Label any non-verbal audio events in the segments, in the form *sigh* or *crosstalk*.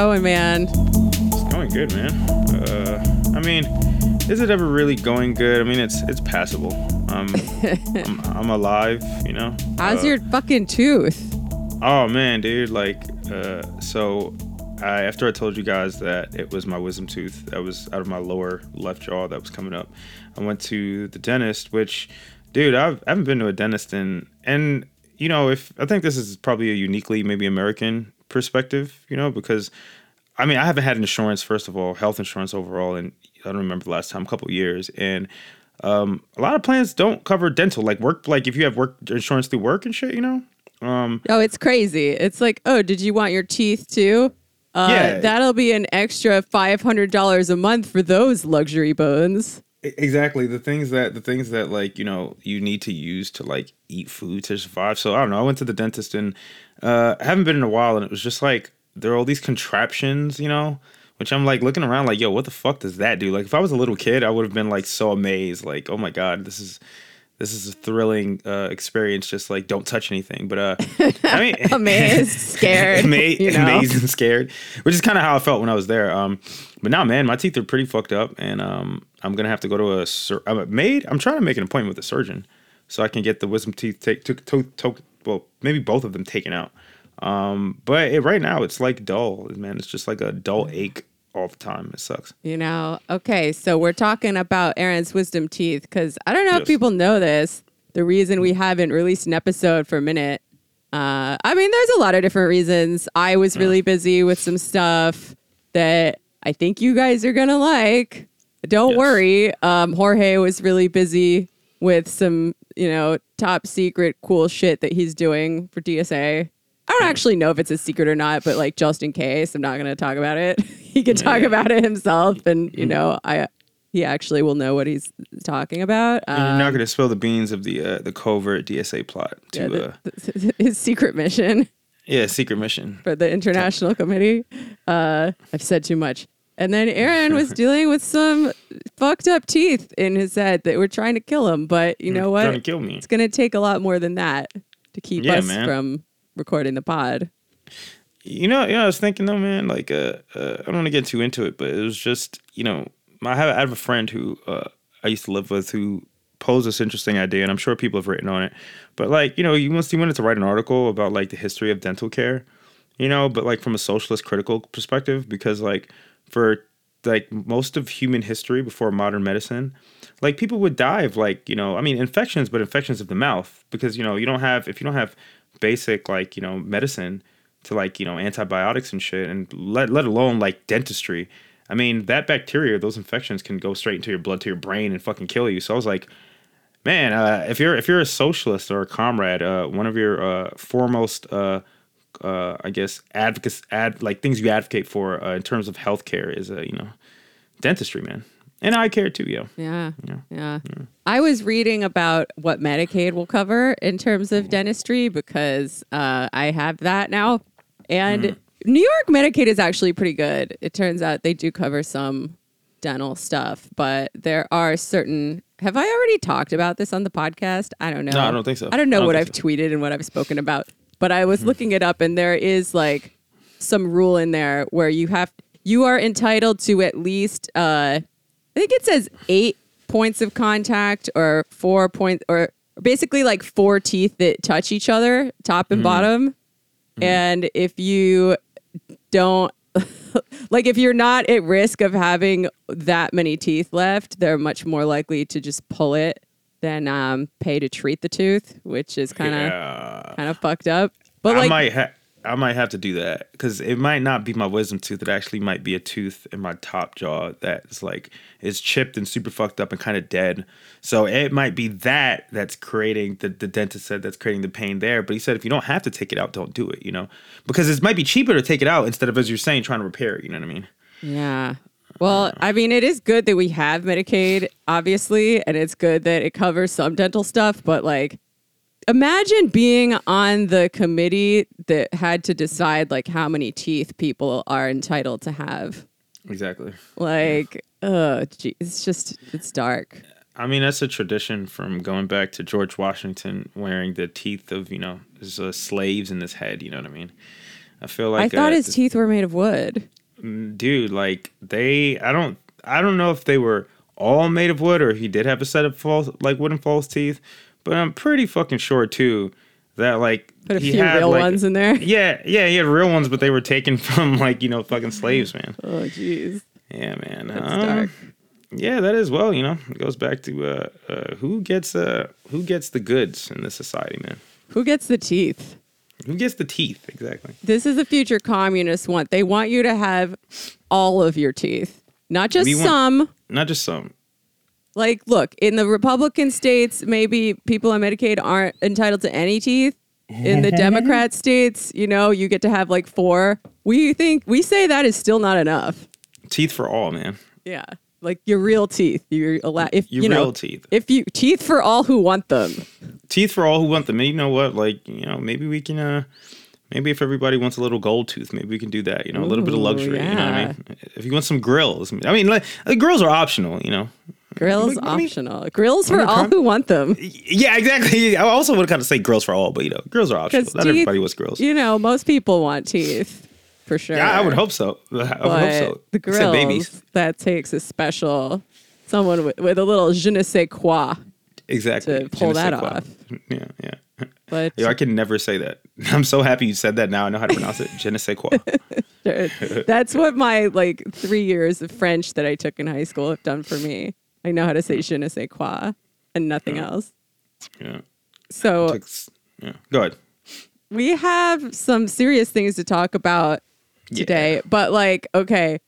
going, man? It's going good, man. Uh, I mean, is it ever really going good? I mean, it's it's passable. Um, *laughs* I'm, I'm alive, you know. How's Uh, your fucking tooth? Oh man, dude, like, uh, so I, after I told you guys that it was my wisdom tooth that was out of my lower left jaw that was coming up, I went to the dentist, which, dude, I've, I haven't been to a dentist in, and, you know, if I think this is probably a uniquely maybe American perspective, you know, because I mean, I haven't had insurance, first of all, health insurance overall, and I don't remember the last time, a couple years. And um, a lot of plans don't cover dental, like work, like if you have work insurance through work and shit, you know? Um, Oh, it's crazy. It's like, oh, did you want your teeth too? Uh, Yeah. That'll be an extra five hundred dollars a month for those luxury bones. Exactly the things that the things that like you know you need to use to like eat food to survive. So I don't know. I went to the dentist and uh, I haven't been in a while, and it was just like there are all these contraptions, you know, which I'm like looking around like, yo, what the fuck does that do? Like if I was a little kid, I would have been like so amazed, like, oh my god, this is this is a thrilling uh, experience. Just like don't touch anything. But uh, I mean, *laughs* Amazed, *laughs* scared, Ama- you know? amazed and scared, which is kind of how I felt when I was there. Um, but now, man, my teeth are pretty fucked up, and um, I'm gonna have to go to a sur- I'm made. I'm trying to make an appointment with a surgeon so I can get the wisdom teeth take to, to, to, well, maybe both of them taken out. Um, but it, right now it's like dull, man. It's just like a dull ache all the time. It sucks. You know, okay, so we're talking about Aaron's wisdom teeth because I don't know if people know this. The reason we haven't released an episode for a minute, uh, I mean, there's a lot of different reasons. I was really busy with some stuff that I think you guys are gonna like. Don't Yes. worry. Um, Jorge was really busy with some, you know, top secret cool shit that he's doing for DSA. I don't actually know if it's a secret or not, but like just in case, I'm not going to talk about it. *laughs* he can talk about it himself, and you know, I he actually will know what he's talking about. And you're Um, not gonna spill the beans of the uh, the covert DSA plot to yeah, the- uh, the- *laughs* his secret mission yeah secret mission. for the international committee. Uh, I've said too much. And then Aaron was *laughs* dealing with some fucked up teeth in his head that were trying to kill him. But you know what? Trying to kill me. It's going to take a lot more than that to keep Yeah, us man. from recording the pod. You know, yeah, I was thinking though, man. Like, uh, uh I don't want to get too into it, but it was just, you know, I have I have a friend who uh, I used to live with who posed this interesting idea, and I'm sure people have written on it. But like, you know, you must you wanted to write an article about like the history of dental care, you know, but like from a socialist critical perspective, because like for like most of human history before modern medicine, like people would die of like you know, I mean infections, but infections of the mouth, because you know you don't have if you don't have basic like you know medicine to like you know antibiotics and shit and let let alone like dentistry i mean that bacteria those infections can go straight into your blood to your brain and fucking kill you. So i was like man uh, if you're if you're a socialist or a comrade uh, one of your uh, foremost uh, uh, i guess advocates ad like things you advocate for uh, in terms of healthcare is uh, you know dentistry man and I care too yo Yeah. Yeah. Yeah. I was reading about what Medicaid will cover in terms of dentistry because uh, I have that now. And New York Medicaid is actually pretty good. It turns out they do cover some dental stuff, but there are certain. Have I already talked about this on the podcast? I don't know. No, I don't think so. I don't know I don't what I've so. tweeted and what I've spoken about, but I was looking it up and there is like some rule in there where you have you are entitled to at least uh I think it says eight points of contact or four point or basically like four teeth that touch each other, top and bottom. And if you don't *laughs* like if you're not at risk of having that many teeth left, they're much more likely to just pull it than um, pay to treat the tooth, which is kind of yeah kind of fucked up. But I like might ha- I might have to do that because it might not be my wisdom tooth. It actually might be a tooth in my top jaw that's like is chipped and super fucked up and kind of dead. So it might be that that's creating the the dentist said that's creating the pain there. But he said if you don't have to take it out, don't do it. You know, because it might be cheaper to take it out instead of as you're saying trying to repair it. You know what I mean? Yeah. Well, uh. I mean, it is good that we have Medicaid, obviously, and it's good that it covers some dental stuff, but like, imagine being on the committee that had to decide like how many teeth people are entitled to have. Exactly. Like, oh, gee, it's just, it's dark. I mean, that's a tradition from going back to George Washington wearing the teeth of, you know, his uh, slaves in his head. You know what I mean? I feel like I thought uh, his teeth were made of wood. dude, like they, I don't, I don't know if they were all made of wood or if he did have a set of false, like wooden false teeth, but I'm pretty fucking sure too that like Put a he few had, real like- ones in there. *laughs* Yeah, yeah, he had real ones, but they were taken *laughs* from like you know fucking slaves, man. Oh, jeez. Yeah, man. That's Um, dark. Yeah, that is well. You know, it goes back to uh, uh, who gets uh, who gets the goods in this society, man. Who gets the teeth? Who gets the teeth exactly? This is the future communists want. They want you to have all of your teeth, not just want- some. Not just some. Like, look, in the Republican states, maybe people on Medicaid aren't entitled to any teeth. In the *laughs* Democrat states, you know, you get to have like four. We think we say that is still not enough. Teeth for all, man. Yeah, like your real teeth. You're allowed if Your you know real teeth. if you teeth for all who want them. Teeth for all who want them. And you know what? Like, you know, maybe we can. uh Maybe if everybody wants a little gold tooth, maybe we can do that. You know, a little bit of Ooh, luxury. You know what I yeah. mean? If you want some grills, I mean, like uh, grills are optional. You know. Grills I mean- optional. Grills for all who want them. *laughs* Yeah, exactly. I also would kind of say grills for all, but you know, grills are optional. Not everybody wants grills. You know, most people want teeth for sure. Yeah, *laughs* I would hope so. I would But hope so. the grills babies. that takes a special someone with, with a little je ne sais quoi. Exactly. to pull Je ne sais that quoi. off. *laughs* Yeah, yeah. But Yo, I can never say that. I'm so happy you said that. Now I know how to pronounce it. Je ne sais quoi. that's what my like three years of French that I took in high school have done for me. I know how to say je ne sais quoi and nothing else. Yeah. So Takes- yeah. Go ahead. we have some serious things to talk about today, but like, okay,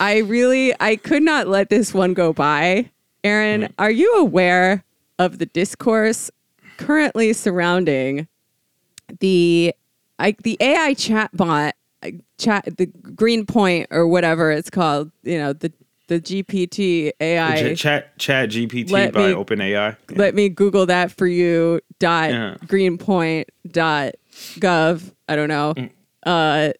I really I could not let this one go by. Aaron, Mm-hmm. are you aware of the discourse currently surrounding the like the AI chatbot chat the Greenpoint or whatever it's called, you know, the the GPT AI Ch- chat Chat GPT Let by me- OpenAI. let me google that for you dot Yeah. greenpoint dot gov i don't know Mm. uh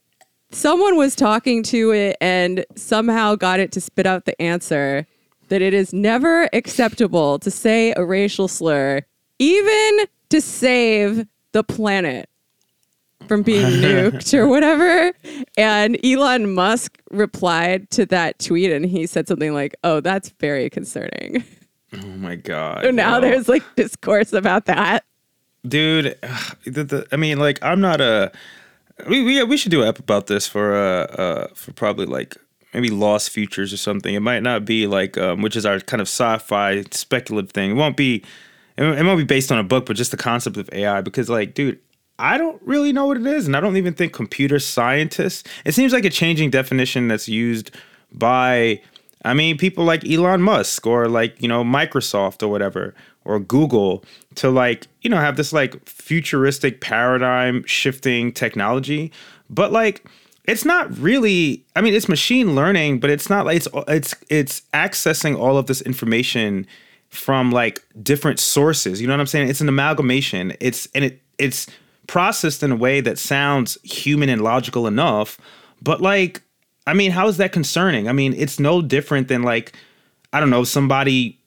someone was talking to it and somehow got it to spit out the answer that it is never acceptable to say a racial slur even to save the planet from being *laughs* nuked or whatever. And Elon Musk replied to that tweet and he said something like, Oh, that's very concerning. Oh my god. So now there's like discourse about that. dude. The, the, I mean, like, I'm not a. We we we should do an app about this for uh uh for probably like maybe Lost Futures or something. It might not be like um which is our kind of sci-fi speculative thing. It won't be. It won't be based on a book, but just the concept of AI. Because like, dude. I don't really know what it is, and I don't even think computer scientists. It seems like a changing definition that's used by, I mean, people like Elon Musk or like you know Microsoft or whatever or Google to like you know have this like futuristic paradigm shifting technology, but like it's not really. I mean, it's machine learning, but it's not like it's it's it's accessing all of this information from like different sources. You know what I'm saying? It's an amalgamation. It's and it it's processed in a way that sounds human and logical enough, but like I mean, how is that concerning? I mean, it's no different than like I don't know, somebody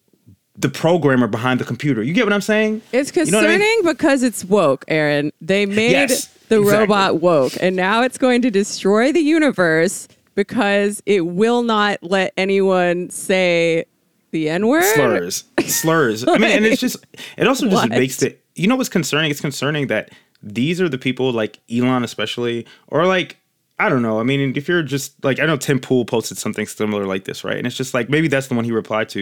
the programmer behind the computer. You get what I'm saying? It's You know I concerning mean? because it's woke, Aaron. They made Yes, the exactly. robot woke, and now it's going to destroy the universe because it will not let anyone say the N word. slurs slurs i mean and it's *laughs* just it also just What? makes it you know what's concerning it's concerning that these are the people like elon especially or like i don't know i mean if you're just like i know tim pool posted something similar like this right and it's just like maybe that's the one he replied to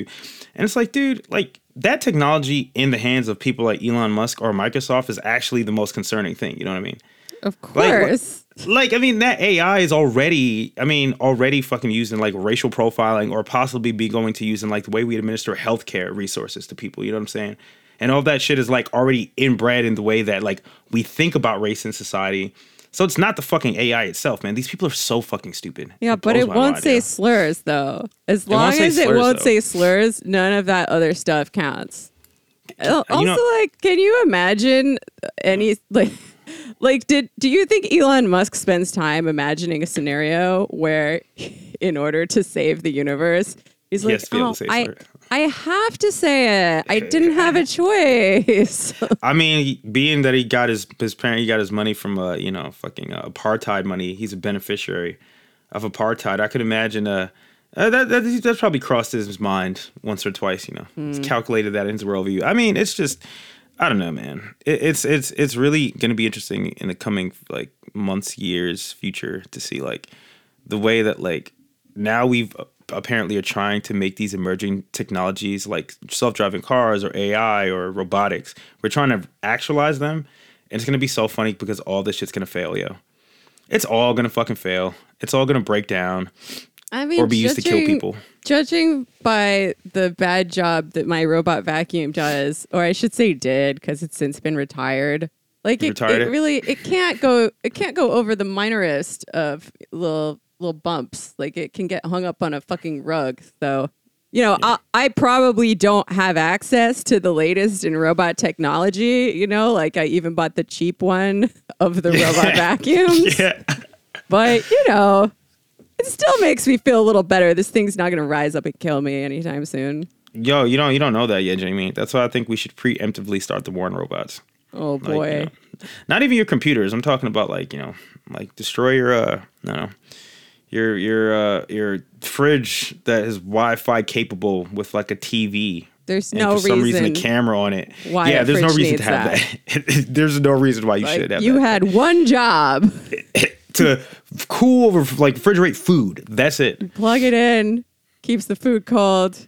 and it's like dude like that technology in the hands of people like elon musk or microsoft is actually the most concerning thing you know what i mean Of Like, course. like I mean that AI is already I mean already fucking used in like racial profiling or possibly be going to use in like the way we administer healthcare resources to people, you know what I'm saying? And all that shit is like already inbred in the way that like we think about race in society. So it's not the fucking AI itself, man. These people are so fucking stupid. Yeah, but it won't say slurs though. As long as it won't though. say slurs, none of that other stuff counts. Al- uh, Also, know- like, can you imagine any like, *laughs* like, did do you think Elon Musk spends time imagining a scenario where, *laughs* in order to save the universe, he's like, has to be able oh, I, slur." I have to say it. I didn't have a choice. *laughs* I mean, being that he got his his parent, he got his money from uh, you know, fucking uh, apartheid money. He's a beneficiary of apartheid. I could imagine uh, uh that, that that's probably crossed his mind once or twice. You know, he's calculated that into worldview. I mean, it's just. I don't know, man. It, it's it's it's really going to be interesting in the coming like months, years, future to see like the way that like now we've apparently are trying to make these emerging technologies like self-driving cars or AI or robotics. We're trying to actualize them, and it's gonna be so funny because all this shit's gonna fail, yo. It's all gonna fucking fail. It's all gonna break down I mean, or be used to kill people. Judging by the bad job that my robot vacuum does, or I should say did, because it's since been retired. Like it it? really it can't go it can't go over the minorest of little little bumps. Like it can get hung up on a fucking rug. So you know, I, I probably don't have access to the latest in robot technology. You know, like I even bought the cheap one of the *laughs* robot vacuums. Yeah. But you know, it still makes me feel a little better. This thing's not going to rise up and kill me anytime soon. Yo, you don't you don't know that yet, Jamie. That's why I think we should preemptively start the war on robots. Oh Like, boy. you know, not even your computers. I'm talking about like you know, like destroy your uh no, your your uh your fridge that is Wi-Fi capable with like a TV. There's And no for some reason, reason the camera on it. why yeah, there's no reason to have that. *laughs* there's no reason why you Like, should have you that. had one job. *laughs* to cool over like refrigerate food. That's it. Plug it in, keeps the food cold.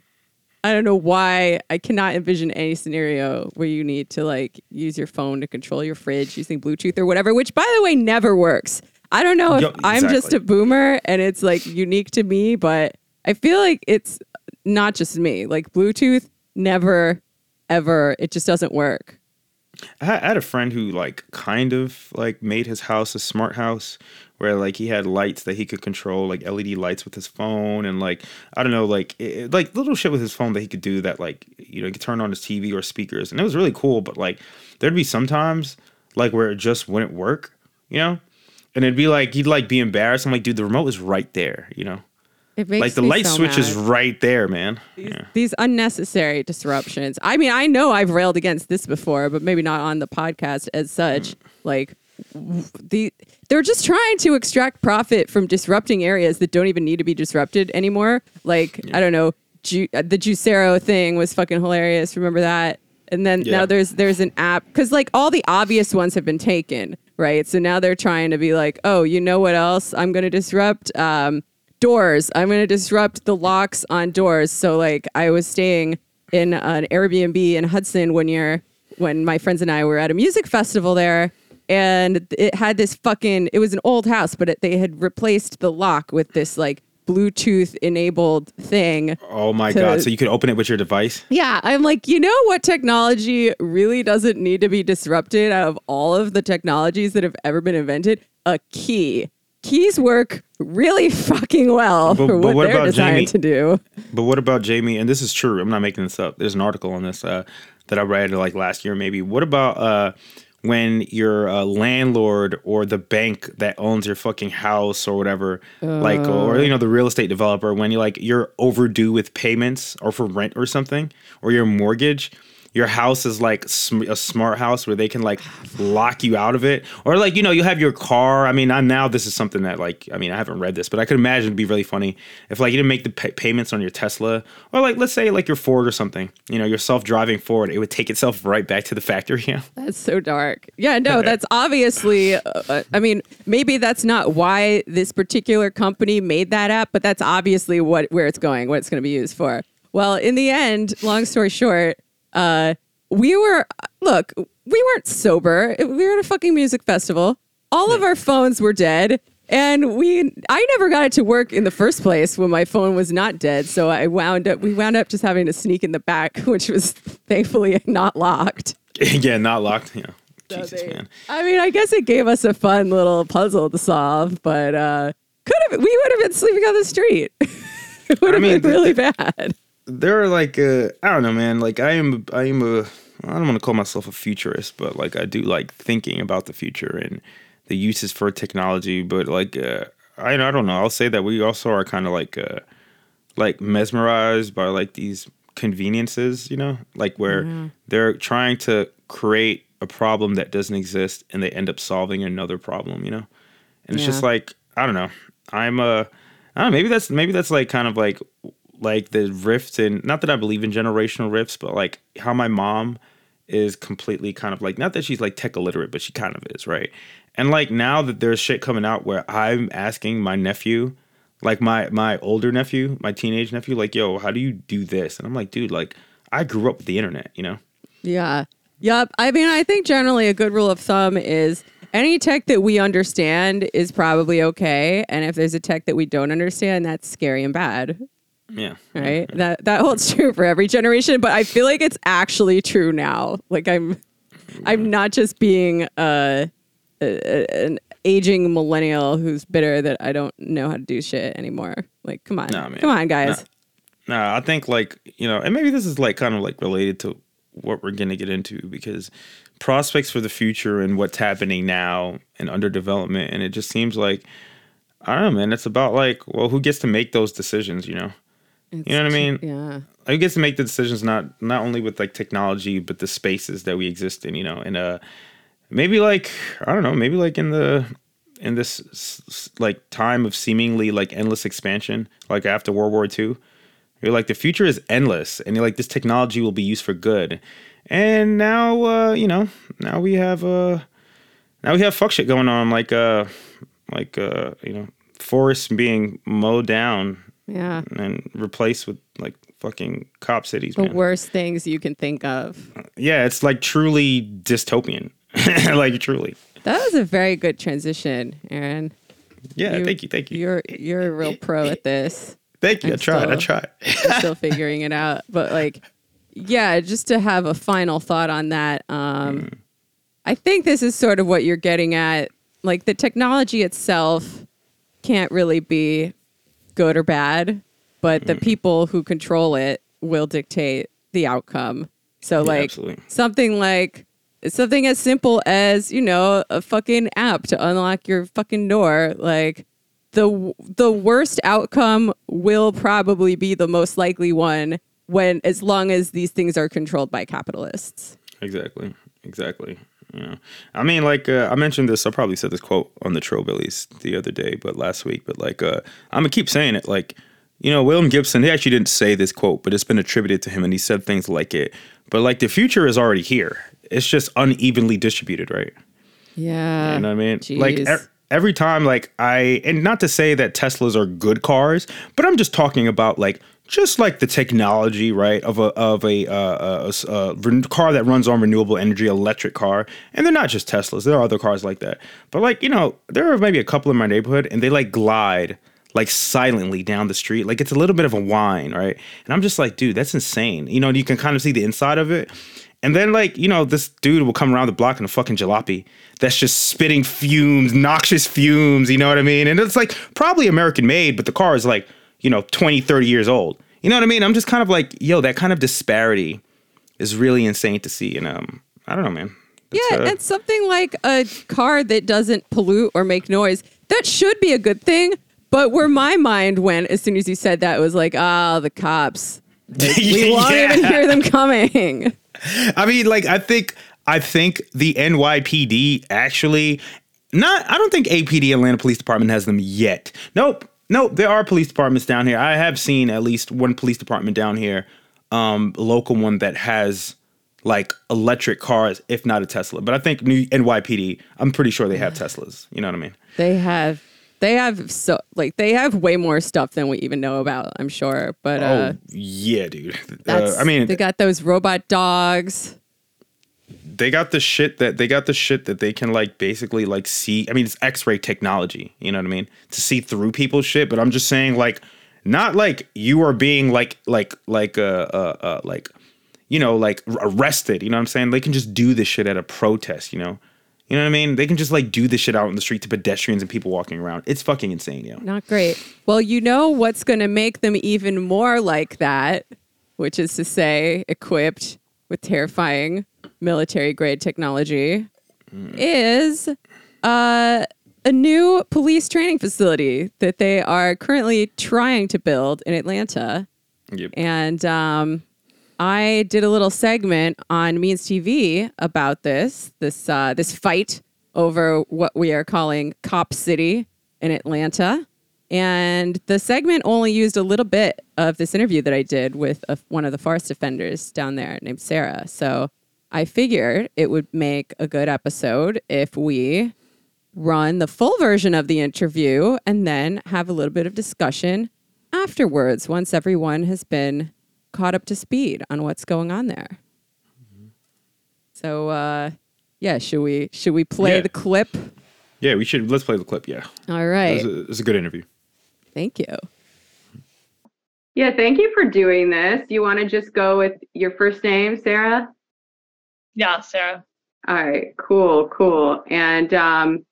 I don't know why I cannot envision any scenario where you need to like use your phone to control your fridge using Bluetooth or whatever, which by the way never works. I don't know if Yo, I'm just a boomer and it's like unique to me, but I feel like it's not just me. Like Bluetooth never ever it just doesn't work. I had I had a friend who like kind of like made his house a smart house where like he had lights that he could control like LED lights with his phone and like I don't know like it, like little shit with his phone that he could do that like you know he could turn on his TV or speakers and it was really cool but like there'd be sometimes like where it just wouldn't work you know and it'd be like he'd like be embarrassed I'm like dude the remote is right there you know It makes like the light so switch is right there man yeah. these unnecessary disruptions. I mean, I know I've railed against this before, but maybe not on the podcast as such. Like the they're just trying to extract profit from disrupting areas that don't even need to be disrupted anymore. Like I don't know, Ju- uh, the Juicero thing was fucking hilarious. Remember that? And then Yeah. now there's there's an app because like all the obvious ones have been taken, right? So now they're trying to be like, oh, you know what else? I'm going to disrupt um, doors. I'm going to disrupt the locks on doors. So like I was staying in an Airbnb in Hudson one year when my friends and I were at a music festival there. And it had this fucking, it was an old house, but it, they had replaced the lock with this like Bluetooth enabled thing. oh my to- god so you could open it with your device Yeah, I'm like, you know what technology really doesn't need to be disrupted out of all of the technologies that have ever been invented? A key. Keys work really fucking well But- for what, what they're about designed Jamie? to do. But what about Jamie? And this is true. I'm not making this up. There's an article on this uh, that I read like last year, maybe. What about uh, when your uh, landlord or the bank that owns your fucking house or whatever, like, or you know, the real estate developer, when you like you're overdue with payments or for rent or something, or your mortgage. Your house is like sm- a smart house where they can like lock you out of it, or like you know you have your car. I mean, i'm now this is something that like I mean I haven't read this, but I could imagine it'd be really funny if like you didn't make the pay- payments on your Tesla, or like let's say like your Ford or something. You know, your self-driving Ford, it would take itself right back to the factory. *laughs* Yeah, That's so dark. Yeah, no, *laughs* that's obviously, uh, I mean, maybe that's not why this particular company made that app, but that's obviously what where it's going, what it's going to be used for. Well, in the end, long story short, uh, we were, look, we weren't sober. We were at a fucking music festival. All of our phones were dead. And we, I never got it to work in the first place when my phone was not dead. So I wound up, we wound up just having to sneak in the back, *laughs* which was thankfully not locked. *laughs* yeah, not locked. Yeah, So Jesus they- man. I mean, I guess it gave us a fun little puzzle to solve, but uh, could have we would have been sleeping on the street. *laughs* it would have mean, been the- really bad. There are like uh, I don't know, man. Like I am, I am a. I don't want to call myself a futurist, but like I do like thinking about the future and the uses for technology. But like uh, I, I don't know. I'll say that we also are kind of like uh, like mesmerized by like these conveniences, you know, like where they're trying to create a problem that doesn't exist and they end up solving another problem, you know? And it's just like, I don't know. I'm a I don't know, maybe that's maybe that's like kind of like like the rift in not that I believe in generational rifts, but like how my mom is completely kind of like not that she's like tech illiterate, but she kind of is, right? And like now that there's shit coming out where I'm asking my nephew, like my my older nephew, my teenage nephew, like, yo, how do you do this? And I'm like, dude, like I grew up with the internet, you know? Yeah. Yep. I mean, I think generally a good rule of thumb is any tech that we understand is probably okay. And if there's a tech that we don't understand, that's scary and bad. Yeah. Right. That that holds true for every generation. But I feel like it's actually true now. Like I'm I'm not just being uh, a, an aging millennial who's bitter that I don't know how to do shit anymore. Like, come on. Nah. Come on, guys. Nah, I think like you know, and maybe this is like kind of like related to what we're gonna get into because prospects for the future and what's happening now and under development, and it just seems like I don't know, man. It's about like, well, who gets to make those decisions? You know, you know what I mean? Yeah. I gets to make the decisions not not only with like technology, but the spaces that we exist in? You know, and uh, maybe like I don't know, maybe like in the in this like time of seemingly like endless expansion, like after World War II. You're like the future is endless, and you're like this technology will be used for good. And now, uh, you know, now we have uh, now we have fuck shit going on, like uh, like uh, you know, forests being mowed down Yeah. and replaced with like fucking cop cities. The Man. worst things you can think of. Yeah, it's like truly dystopian, *laughs* like truly. That was a very good transition, Aaron. Yeah, thank you, thank you, You're you're a real pro at this. thank you. I I'm tried, I still- tried. I'm still figuring it out, but like, yeah, just to have a final thought on that. Um, I think this is sort of what you're getting at. Like the technology itself can't really be good or bad, but the mm. people who control it will dictate the outcome. So like absolutely. something like something as simple as, you know, a fucking app to unlock your fucking door, like the the worst outcome will probably be the most likely one when as long as these things are controlled by capitalists. Exactly. Exactly. You know, I mean, like uh, I mentioned this. I probably said this quote on the Trillbillies the other day, but last week. But like, uh, I'm gonna keep saying it. Like, you know, William Gibson. He actually didn't say this quote, but it's been attributed to him, and he said things like it. But like, the future is already here. It's just unevenly distributed, right? Yeah. You know what I mean? Like Jeez. e- every time, like I, and not to say that Teslas are good cars, but I'm just talking about like just like the technology, right, of a of a, uh, a, a ren- car that runs on renewable energy, electric car, and they're not just Teslas. There are other cars like that, but like you know, there are maybe a couple in my neighborhood, and they like glide like silently down the street, like it's a little bit of a whine, right? And I'm just like, dude, that's insane. You know, you can kind of see the inside of it. And then, like, you know, this dude will come around the block in a fucking jalopy that's just spitting fumes, noxious fumes, you know what I mean? And it's like probably American made, but the car is like, you know, 20, 30 years old. You know what I mean? I'm just kind of like, yo, that kind of disparity is really insane to see. And um, I don't know, man. It's, Yeah, uh, and something like a car that doesn't pollute or make noise, that should be a good thing. But where my mind went as soon as you said that was like, ah, the cops. *laughs* Like, we won't Yeah. even hear them coming. I mean, like, I think, I think the NYPD actually, not, I don't think APD Atlanta Police Department has them yet. Nope. Nope. There are police departments down here. I have seen at least one police department down here, um, a local one that has like electric cars, if not a Tesla. But I think new NYPD, I'm pretty sure they have Teslas. You know what I mean? They have they have so like they have way more stuff than we even know about, I'm sure. But uh oh, yeah, dude. Uh, I mean, they got those robot dogs. They got the shit that they got the shit that they can like basically like see i mean it's x-ray technology you know what i mean? To see through people's shit but i'm just saying like not like you are being like like like uh uh, uh like you know like arrested you know what i'm saying? They can just do this shit at a protest you know? You know what i mean? They can just like do this shit out in the street to pedestrians and people walking around. It's fucking insane yo. Not great. Well, you know what's going to make them even more like that, which is to say, equipped with terrifying military grade technology, is uh, a new police training facility that they are currently trying to build in Atlanta. yep. And um, I did a little segment on Means TV about this this uh, this fight over what we are calling Cop City in Atlanta. And the segment only used a little bit of this interview that I did with a, one of the forest defenders down there named Sarah. So I figured it would make a good episode if we run the full version of the interview and then have a little bit of discussion afterwards once everyone has been caught up to speed on what's going on there. So uh, yeah, should we should we play Yeah. the clip? Yeah, we should. Let's play the clip. Yeah, All right. it right. was a, it was a good interview. Thank you. Yeah, thank you for doing this. You want to just go with your first name, Sarah? Yeah, Sarah. All right, cool, cool. And um,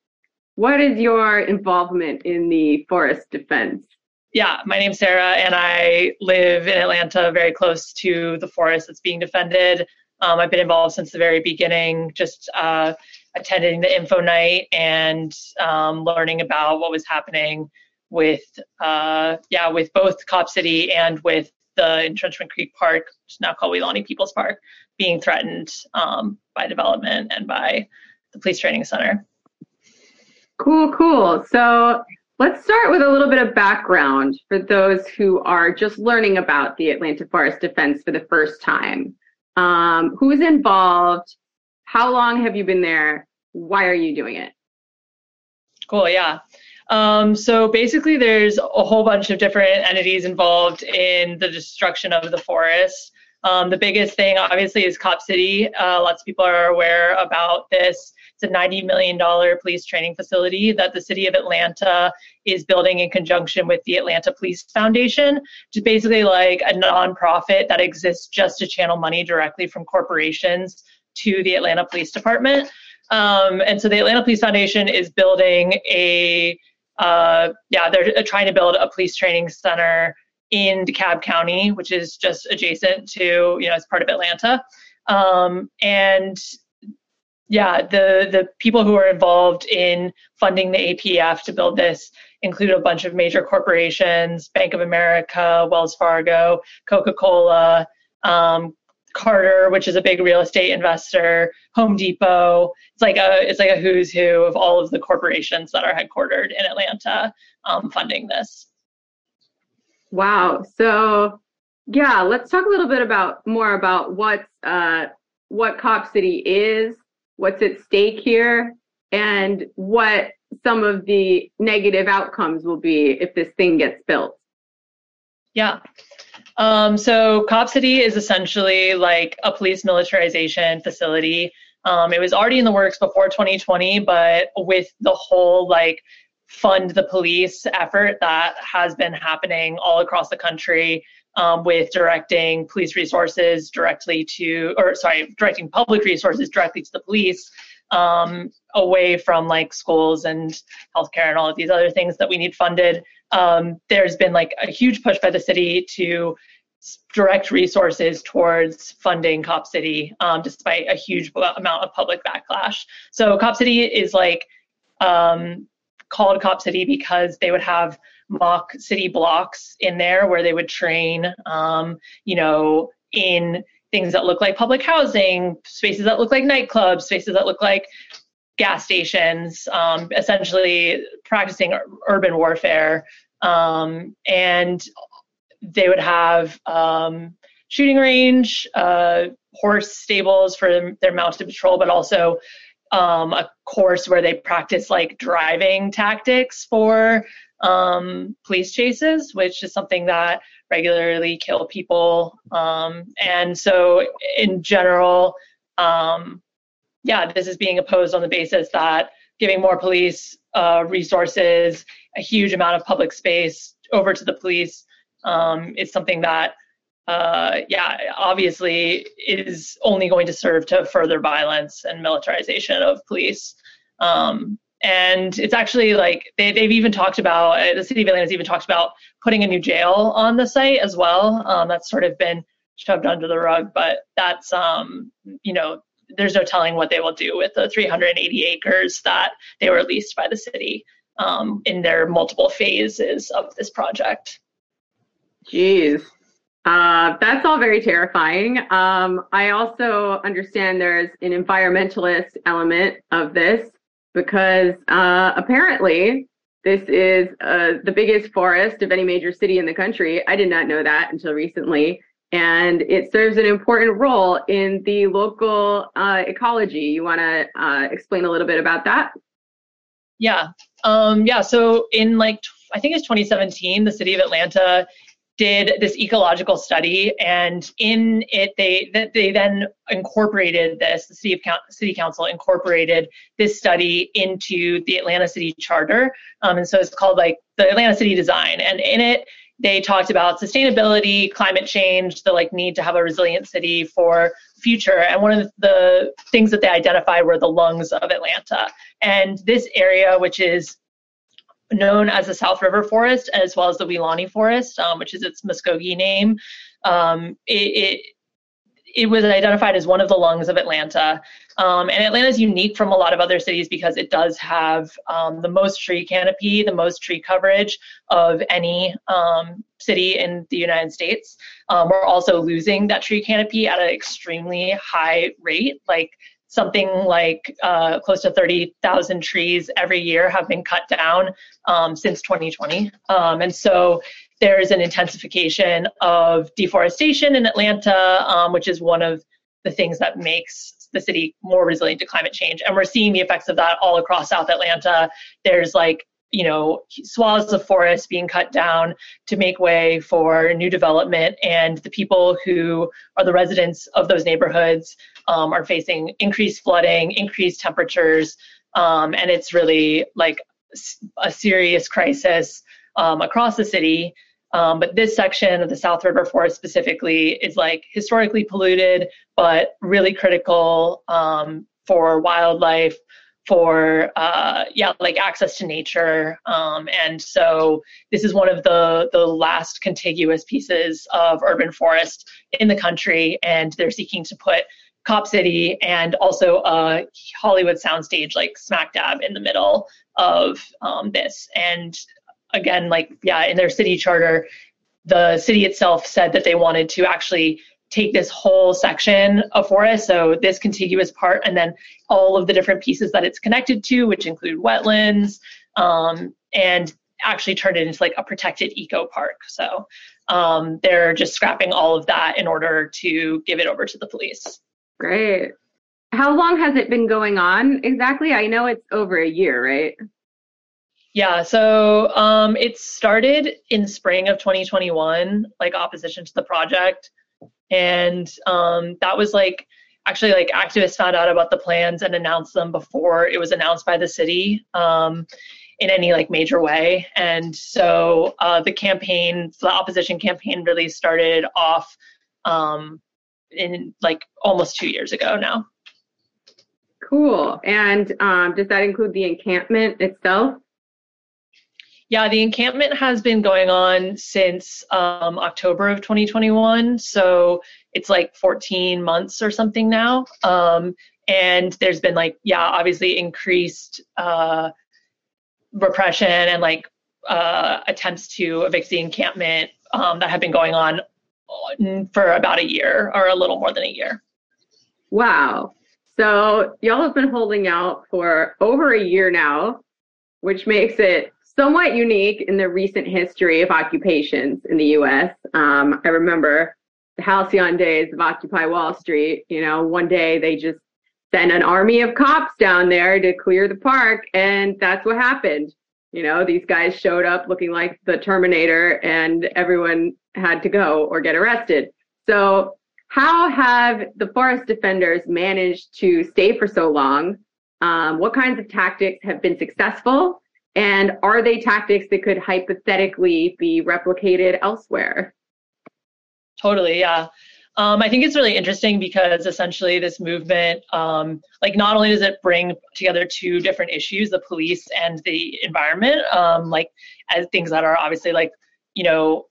what is your involvement in the forest defense? Yeah, my name's Sarah, and I live in Atlanta, very close to the forest that's being defended. Um, I've been involved since the very beginning, just uh, attending the info night and um, learning about what was happening with, uh, yeah, with both Cop City and with the Intrenchment Creek Park, which is now called Weelaunee People's Park, being threatened um, by development and by the police training center. Cool, cool. So let's start with a little bit of background for those who are just learning about the Atlanta Forest Defense for the first time. Um, who's involved? How long have you been there? Why are you doing it? Cool, yeah. Um, so basically, there's a whole bunch of different entities involved in the destruction of the forest. Um, the biggest thing, obviously, is Cop City. Uh, lots of people are aware about this. It's a $90 million police training facility that the city of Atlanta is building in conjunction with the Atlanta Police Foundation, which is basically like a nonprofit that exists just to channel money directly from corporations to the Atlanta Police Department. Um, and so the Atlanta Police Foundation is building a, uh, yeah, they're trying to build a police training center in DeKalb County, which is just adjacent to, you know, as part of Atlanta. Um, and yeah, the the people who are involved in funding the APF to build this include a bunch of major corporations: Bank of America, Wells Fargo, Coca-Cola, um, Carter, which is a big real estate investor, Home Depot. It's like a it's like a who's who of all of the corporations that are headquartered in Atlanta um, funding this. Wow. So, yeah, let's talk a little bit about more about what's uh, what Cop City is, what's at stake here, and what some of the negative outcomes will be if this thing gets built. Yeah. Um, so Cop City is essentially like a police militarization facility. Um, it was already in the works before 2020, but with the whole like fund the police effort that has been happening all across the country um, with directing police resources directly to, or sorry, directing public resources directly to the police um, away from like schools and healthcare and all of these other things that we need funded. Um, there's been like a huge push by the city to direct resources towards funding Cop City, um, despite a huge amount of public backlash. So Cop City is like um, called Cop City because they would have mock city blocks in there where they would train, um, you know, in things that look like public housing, spaces that look like nightclubs, spaces that look like gas stations, um, essentially practicing urban warfare. Um, and they would have um, shooting range, uh, horse stables for their mounted patrol, but also um, a course where they practice like driving tactics for um, police chases, which is something that regularly kill people. Um, and so, in general, um, yeah, this is being opposed on the basis that giving more police uh, resources, a huge amount of public space over to the police um, is something that, uh, yeah, obviously is only going to serve to further violence and militarization of police. Um, and it's actually like they, they've even talked about uh, the city of Atlanta's even talked about putting a new jail on the site as well. Um, that's sort of been shoved under the rug, but that's um, you know there's no telling what they will do with the 380 acres that they were leased by the city um, in their multiple phases of this project. Jeez. Uh, that's all very terrifying. Um, I also understand there's an environmentalist element of this because uh, apparently this is uh, the biggest forest of any major city in the country. I did not know that until recently. And it serves an important role in the local uh, ecology. You want to uh, explain a little bit about that? Yeah. Um, yeah. So in like, I think it's 2017, the city of Atlanta did this ecological study, and in it they that they then incorporated this. The city of city council incorporated this study into the Atlanta City Charter, um, and so it's called like the Atlanta City Design. And in it, they talked about sustainability, climate change, the like need to have a resilient city for future. And one of the things that they identified were the lungs of Atlanta. And this area, which is known as the South River Forest as well as the Weelaunee Forest, um, which is its Muskogee name. Um, it, it, it, was identified as one of the lungs of Atlanta. Um, and Atlanta is unique from a lot of other cities because it does have um, the most tree canopy, the most tree coverage of any um, city in the United States. Um, we're also losing that tree canopy at an extremely high rate. Like something like uh, close to 30,000 trees every year have been cut down um, since 2020. Um, and so there's an intensification of deforestation in Atlanta, um, which is one of the things that makes the city more resilient to climate change. And we're seeing the effects of that all across South Atlanta. There's like you know, swaths of forest being cut down to make way for new development. And the people who are the residents of those neighborhoods um, are facing increased flooding, increased temperatures, um, and it's really like a serious crisis um, across the city. Um, but this section of the South River Forest specifically is like historically polluted, but really critical um, for wildlife, for uh, yeah, like access to nature. Um, and so this is one of the the last contiguous pieces of urban forest in the country, and they're seeking to put Cop City and also a Hollywood soundstage like smack dab in the middle of um, this. And again, like yeah, in their city charter, the city itself said that they wanted to actually take this whole section of forest, so this contiguous part, and then all of the different pieces that it's connected to, which include wetlands, um, and actually turn it into like a protected eco park. So um, they're just scrapping all of that in order to give it over to the police. Great. How long has it been going on exactly? I know it's over a year, right? Yeah, so um, it started in spring of 2021, like opposition to the project and um, that was like actually like activists found out about the plans and announced them before it was announced by the city um, in any like major way and so uh, the campaign the opposition campaign really started off um, in like almost two years ago now cool and um, does that include the encampment itself yeah, the encampment has been going on since um, October of 2021. So it's like 14 months or something now. Um, and there's been like, yeah, obviously increased uh, repression and like uh, attempts to evict the encampment um, that have been going on for about a year or a little more than a year. Wow. So y'all have been holding out for over a year now, which makes it somewhat unique in the recent history of occupations in the US. Um, I remember the halcyon days of Occupy Wall Street. You know, one day they just sent an army of cops down there to clear the park, and that's what happened. You know, these guys showed up looking like the Terminator, and everyone had to go or get arrested. So, how have the forest defenders managed to stay for so long? Um, what kinds of tactics have been successful? And are they tactics that could hypothetically be replicated elsewhere? Totally, yeah. Um, I think it's really interesting because essentially this movement, um, like not only does it bring together two different issues, the police and the environment, um, like as things that are obviously like, you know,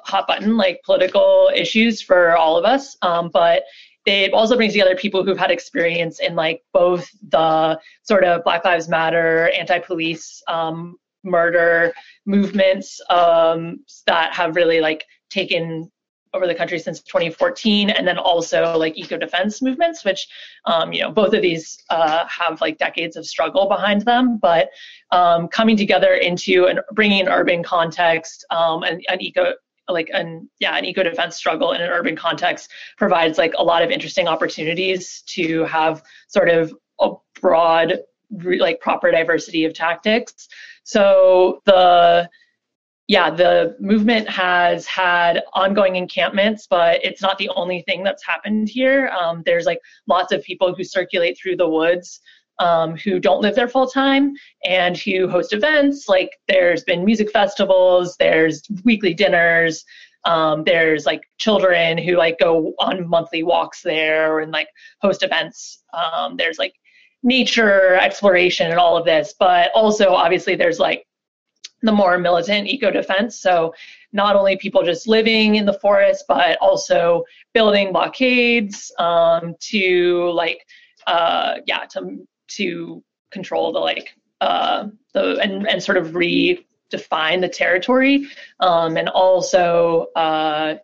hot button, like political issues for all of us, um, but it also brings together people who've had experience in like both the sort of Black Lives Matter, anti-police um, murder movements um, that have really like taken over the country since 2014, and then also like eco defense movements, which um, you know both of these uh, have like decades of struggle behind them, but um, coming together into and bringing an urban context um, and an eco like an yeah an eco defense struggle in an urban context provides like a lot of interesting opportunities to have sort of a broad like proper diversity of tactics. So the yeah, the movement has had ongoing encampments, but it's not the only thing that's happened here. Um, there's like lots of people who circulate through the woods um, who don't live there full time and who host events. Like there's been music festivals, there's weekly dinners, um, there's like children who like go on monthly walks there and like host events. Um, there's like nature exploration and all of this, but also obviously there's like the more militant eco defense. So not only people just living in the forest, but also building blockades um, to like uh, yeah to to control the like uh, the and and sort of redefine the territory, um, and also uh,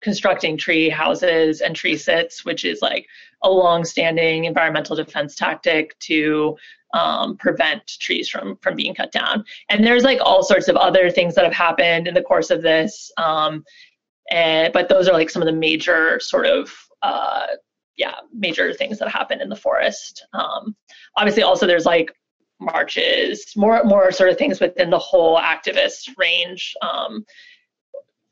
constructing tree houses and tree sits, which is like a long-standing environmental defense tactic to um, prevent trees from from being cut down. And there's like all sorts of other things that have happened in the course of this. Um, and, but those are like some of the major sort of uh, yeah major things that happen in the forest. Um, obviously, also there's like marches, more more sort of things within the whole activist range. Um,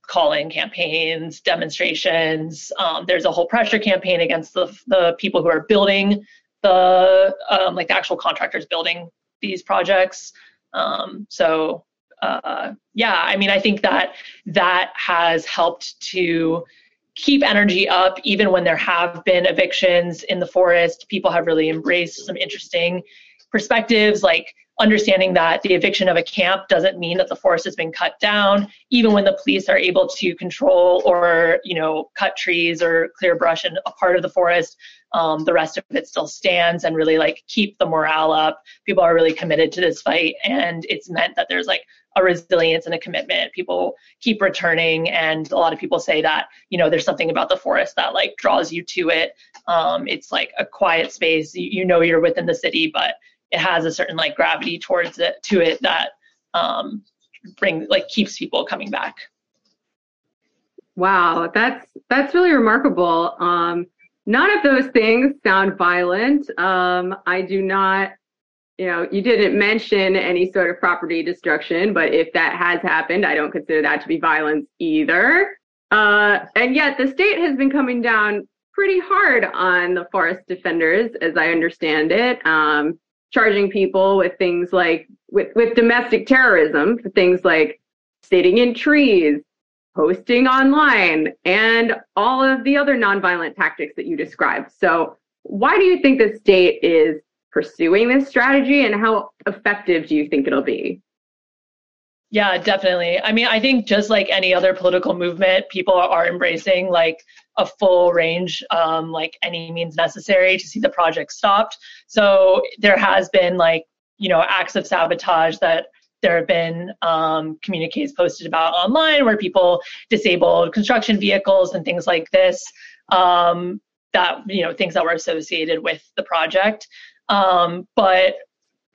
calling campaigns, demonstrations. Um, there's a whole pressure campaign against the, the people who are building the um, like the actual contractors building these projects. Um, so uh, yeah, I mean, I think that that has helped to keep energy up even when there have been evictions in the forest. People have really embraced some interesting perspectives like understanding that the eviction of a camp doesn't mean that the forest has been cut down even when the police are able to control or you know cut trees or clear brush in a part of the forest um, the rest of it still stands and really like keep the morale up. People are really committed to this fight and it's meant that there's like a resilience and a commitment. People keep returning and a lot of people say that you know there's something about the forest that like draws you to it. Um, it's like a quiet space. You, you know you're within the city but it has a certain like gravity towards it to it that um, bring like keeps people coming back. Wow, that's that's really remarkable. Um, none of those things sound violent. Um, I do not, you know, you didn't mention any sort of property destruction, but if that has happened, I don't consider that to be violence either. Uh, and yet the state has been coming down pretty hard on the forest defenders, as I understand it. Um, charging people with things like with, with domestic terrorism for things like sitting in trees, posting online, and all of the other nonviolent tactics that you described. So, why do you think the state is pursuing this strategy, and how effective do you think it'll be? Yeah, definitely. I mean, I think just like any other political movement, people are embracing like a full range, um, like any means necessary to see the project stopped. So there has been like, you know, acts of sabotage that there have been um, communiques posted about online where people disabled construction vehicles and things like this. Um, that you know things that were associated with the project. Um, but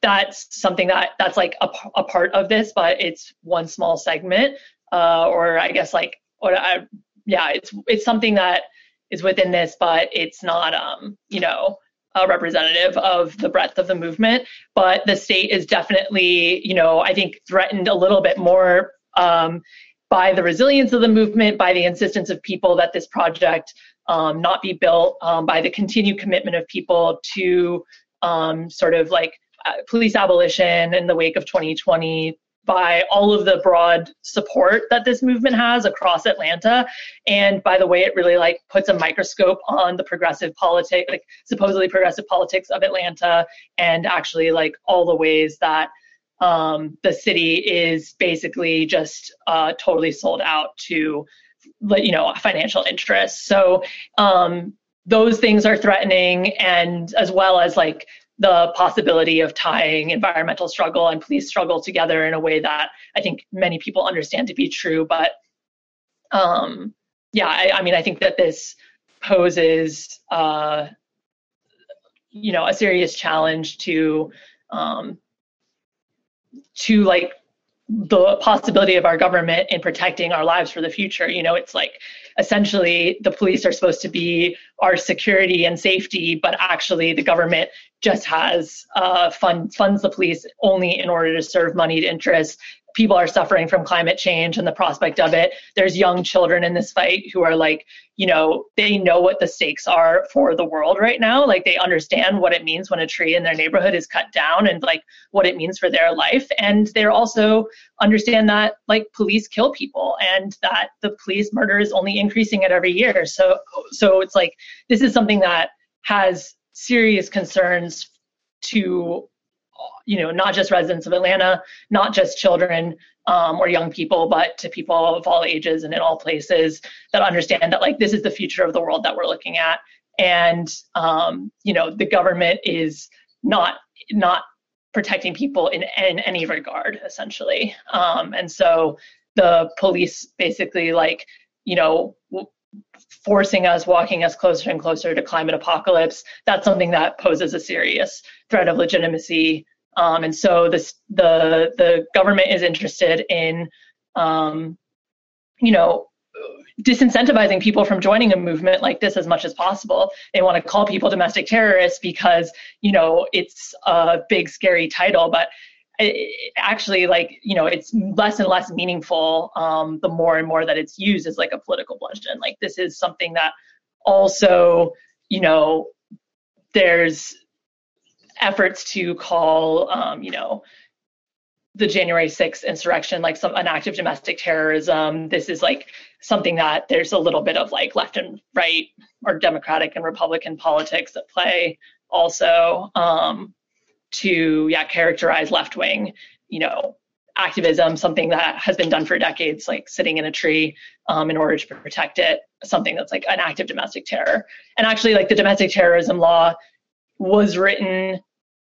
that's something that that's like a, a part of this, but it's one small segment, uh, or I guess like what I, yeah, it's it's something that is within this, but it's not, um, you know, a representative of the breadth of the movement. But the state is definitely, you know, I think threatened a little bit more um, by the resilience of the movement, by the insistence of people that this project um, not be built, um, by the continued commitment of people to um, sort of like uh, police abolition in the wake of 2020 by all of the broad support that this movement has across Atlanta. And by the way, it really like puts a microscope on the progressive politics, like supposedly progressive politics of Atlanta, and actually like all the ways that um, the city is basically just uh, totally sold out to, like you know, financial interests. So um, those things are threatening, and as well as like the possibility of tying environmental struggle and police struggle together in a way that I think many people understand to be true, but um, yeah, I, I, mean, I think that this poses, uh, you know, a serious challenge to, um, to like the possibility of our government in protecting our lives for the future. You know, it's like essentially the police are supposed to be our security and safety, but actually the government just has uh, fund, funds the police only in order to serve moneyed interests people are suffering from climate change and the prospect of it. There's young children in this fight who are like, you know, they know what the stakes are for the world right now. Like they understand what it means when a tree in their neighborhood is cut down and like what it means for their life. And they're also understand that like police kill people and that the police murder is only increasing at every year. So so it's like this is something that has serious concerns to you know, not just residents of Atlanta, not just children um, or young people, but to people of all ages and in all places that understand that like this is the future of the world that we're looking at, and um, you know, the government is not not protecting people in, in any regard, essentially, um, and so the police basically like you know forcing us, walking us closer and closer to climate apocalypse, that's something that poses a serious threat of legitimacy. Um, and so this, the the government is interested in, um, you know, disincentivizing people from joining a movement like this as much as possible. They want to call people domestic terrorists because you know it's a big scary title, but actually like you know it's less and less meaningful um, the more and more that it's used as like a political bludgeon. Like this is something that also you know there's efforts to call um, you know the January 6th insurrection like some an act of domestic terrorism. This is like something that there's a little bit of like left and right or democratic and republican politics at play also. Um, to yeah characterize left wing you know activism something that has been done for decades like sitting in a tree um, in order to protect it something that's like an act of domestic terror. And actually like the domestic terrorism law was written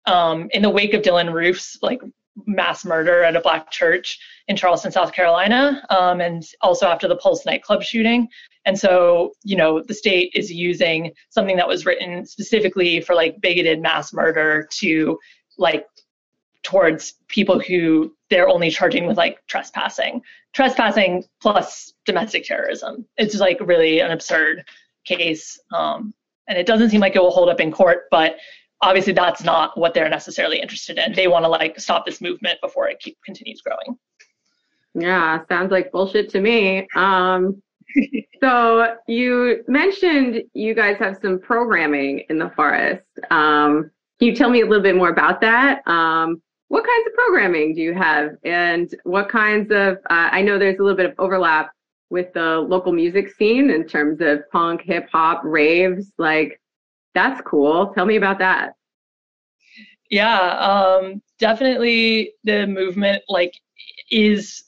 um, in the wake of Dylann Roof's like mass murder at a black church in charleston south carolina um, and also after the pulse nightclub shooting. And so you know the state is using something that was written specifically for like bigoted mass murder to like towards people who they're only charging with like trespassing. Trespassing plus domestic terrorism. It's like really an absurd case um, and it doesn't seem like it will hold up in court but obviously that's not what they're necessarily interested in. They want to like stop this movement before it keep, continues growing. Yeah sounds like bullshit to me. Um, *laughs* so you mentioned you guys have some programming in the forest. Um, can you tell me a little bit more about that? Um, what kinds of programming do you have? And what kinds of uh, i know there's a little bit of overlap with the local music scene in terms of punk hip hop raves like that's cool. Tell me about that. Yeah, um, definitely the movement like is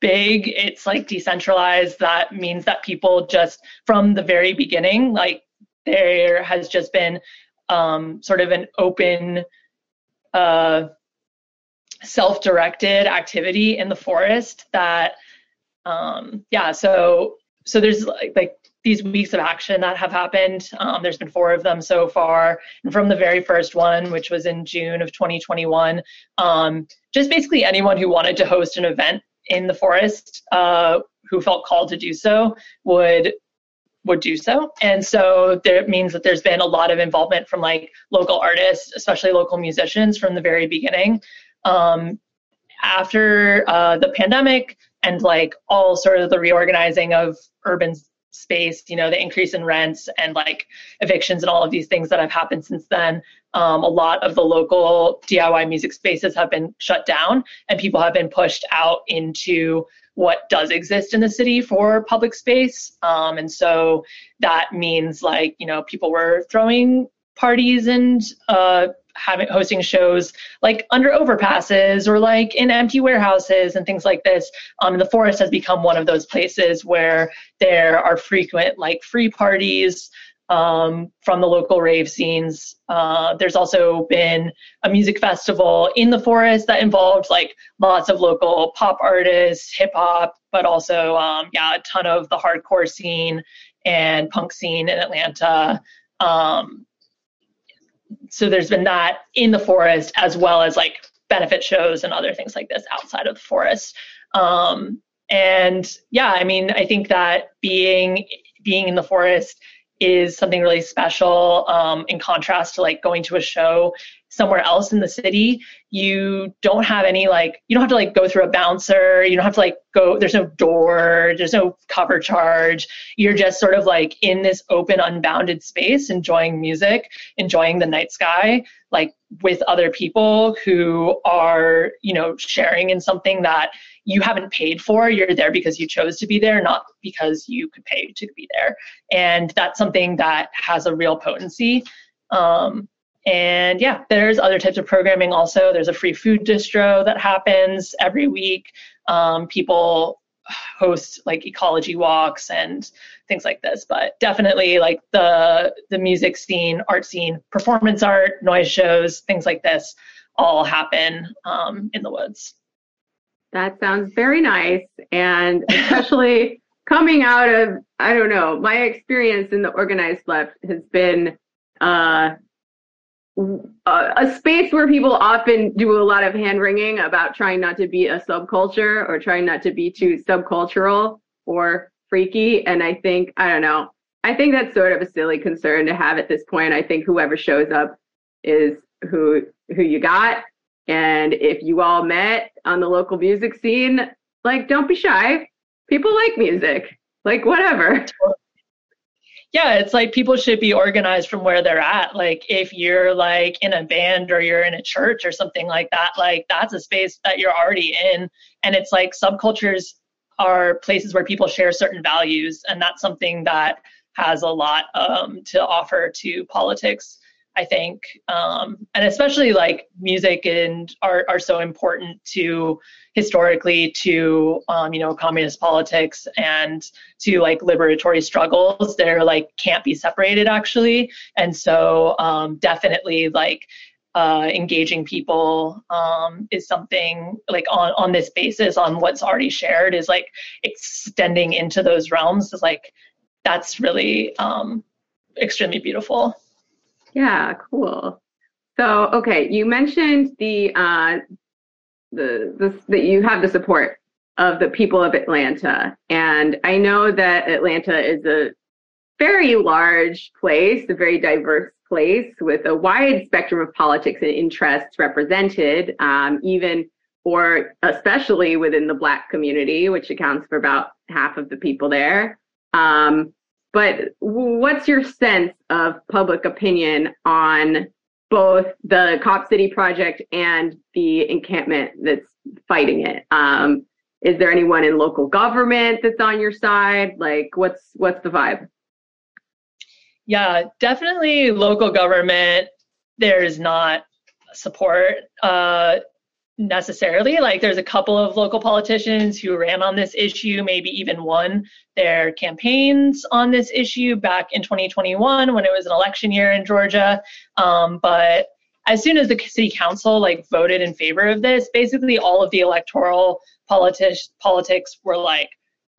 big. It's like decentralized. That means that people just from the very beginning, like there has just been um, sort of an open, uh, self-directed activity in the forest that, um, yeah. So so there's like like these weeks of action that have happened. Um, there's been four of them so far. And from the very first one, which was in June of 2021, um, just basically anyone who wanted to host an event in the forest uh, who felt called to do so would would do so. And so there means that there's been a lot of involvement from like local artists, especially local musicians from the very beginning. Um, after uh, the pandemic and like all sort of the reorganizing of urban space, you know, the increase in rents and like evictions and all of these things that have happened since then. Um, a lot of the local DIY music spaces have been shut down and people have been pushed out into what does exist in the city for public space. Um, and so that means like, you know, people were throwing parties and uh, having hosting shows like under overpasses or like in empty warehouses and things like this. Um, the forest has become one of those places where there are frequent like free parties um, from the local rave scenes. Uh, there's also been a music festival in the forest that involved like lots of local pop artists, hip hop, but also um, yeah, a ton of the hardcore scene and punk scene in Atlanta. Um, so there's been that in the forest as well as like benefit shows and other things like this outside of the forest. Um, and yeah, I mean, I think that being being in the forest is something really special um, in contrast to like going to a show somewhere else in the city you don't have any like you don't have to like go through a bouncer you don't have to like go there's no door there's no cover charge. You're just sort of like in this open unbounded space enjoying music enjoying the night sky like with other people who are you know sharing in something that you haven't paid for. You're there because you chose to be there, not because you could pay to be there. And that's something that has a real potency. Um, and yeah, there's other types of programming also. There's a free food distro that happens every week. Um, people host like ecology walks and things like this but definitely like the the music scene art scene performance art noise shows things like this all happen um, in the woods that sounds very nice. And especially *laughs* coming out of, I don't know, my experience in the organized left has been uh, a space where people often do a lot of hand wringing about trying not to be a subculture or trying not to be too subcultural or freaky. And I think, I don't know, I think that's sort of a silly concern to have at this point. I think whoever shows up is who who you got. And if you all met on the local music scene, like, don't be shy. People like music, like, whatever. *laughs* Yeah, it's like people should be organized from where they're at. Like, if you're like in a band or you're in a church or something like that, like, that's a space that you're already in. And it's like subcultures are places where people share certain values. And that's something that has a lot um, to offer to politics I think, um, and especially like music and art are so important to historically to um, you know communist politics and to like liberatory struggles. They're like can't be separated actually, and so um, definitely like uh, engaging people um, is something like on on this basis on what's already shared is like extending into those realms is like that's really um, extremely beautiful. Yeah, cool. So, okay, you mentioned the uh, the the that you have the support of the people of Atlanta, and I know that Atlanta is a very large place, a very diverse place with a wide spectrum of politics and interests represented, um, even or especially within the Black community, which accounts for about half of the people there. Um, but what's your sense of public opinion on both the Cop City project and the encampment that's fighting it? Um, is there anyone in local government that's on your side? Like, what's what's the vibe? Yeah, definitely local government. There's not support. Uh, necessarily. Like there's a couple of local politicians who ran on this issue, maybe even won their campaigns on this issue back in 2021 when it was an election year in Georgia. Um, but as soon as the city council like voted in favor of this, basically all of the electoral politics politics were like,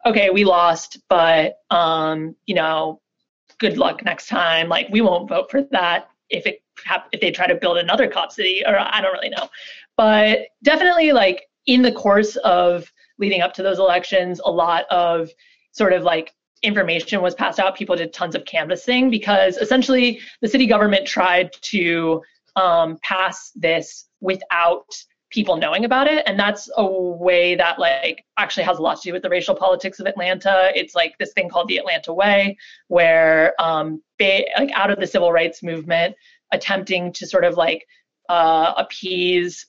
okay, we lost, but um, you know, good luck next time. Like we won't vote for that if it if they try to build another cop city or I don't really know. But definitely, like in the course of leading up to those elections, a lot of sort of like information was passed out. People did tons of canvassing because essentially the city government tried to um, pass this without people knowing about it and that's a way that like actually has a lot to do with the racial politics of atlanta it's like this thing called the atlanta way where um ba- like out of the civil rights movement attempting to sort of like uh, appease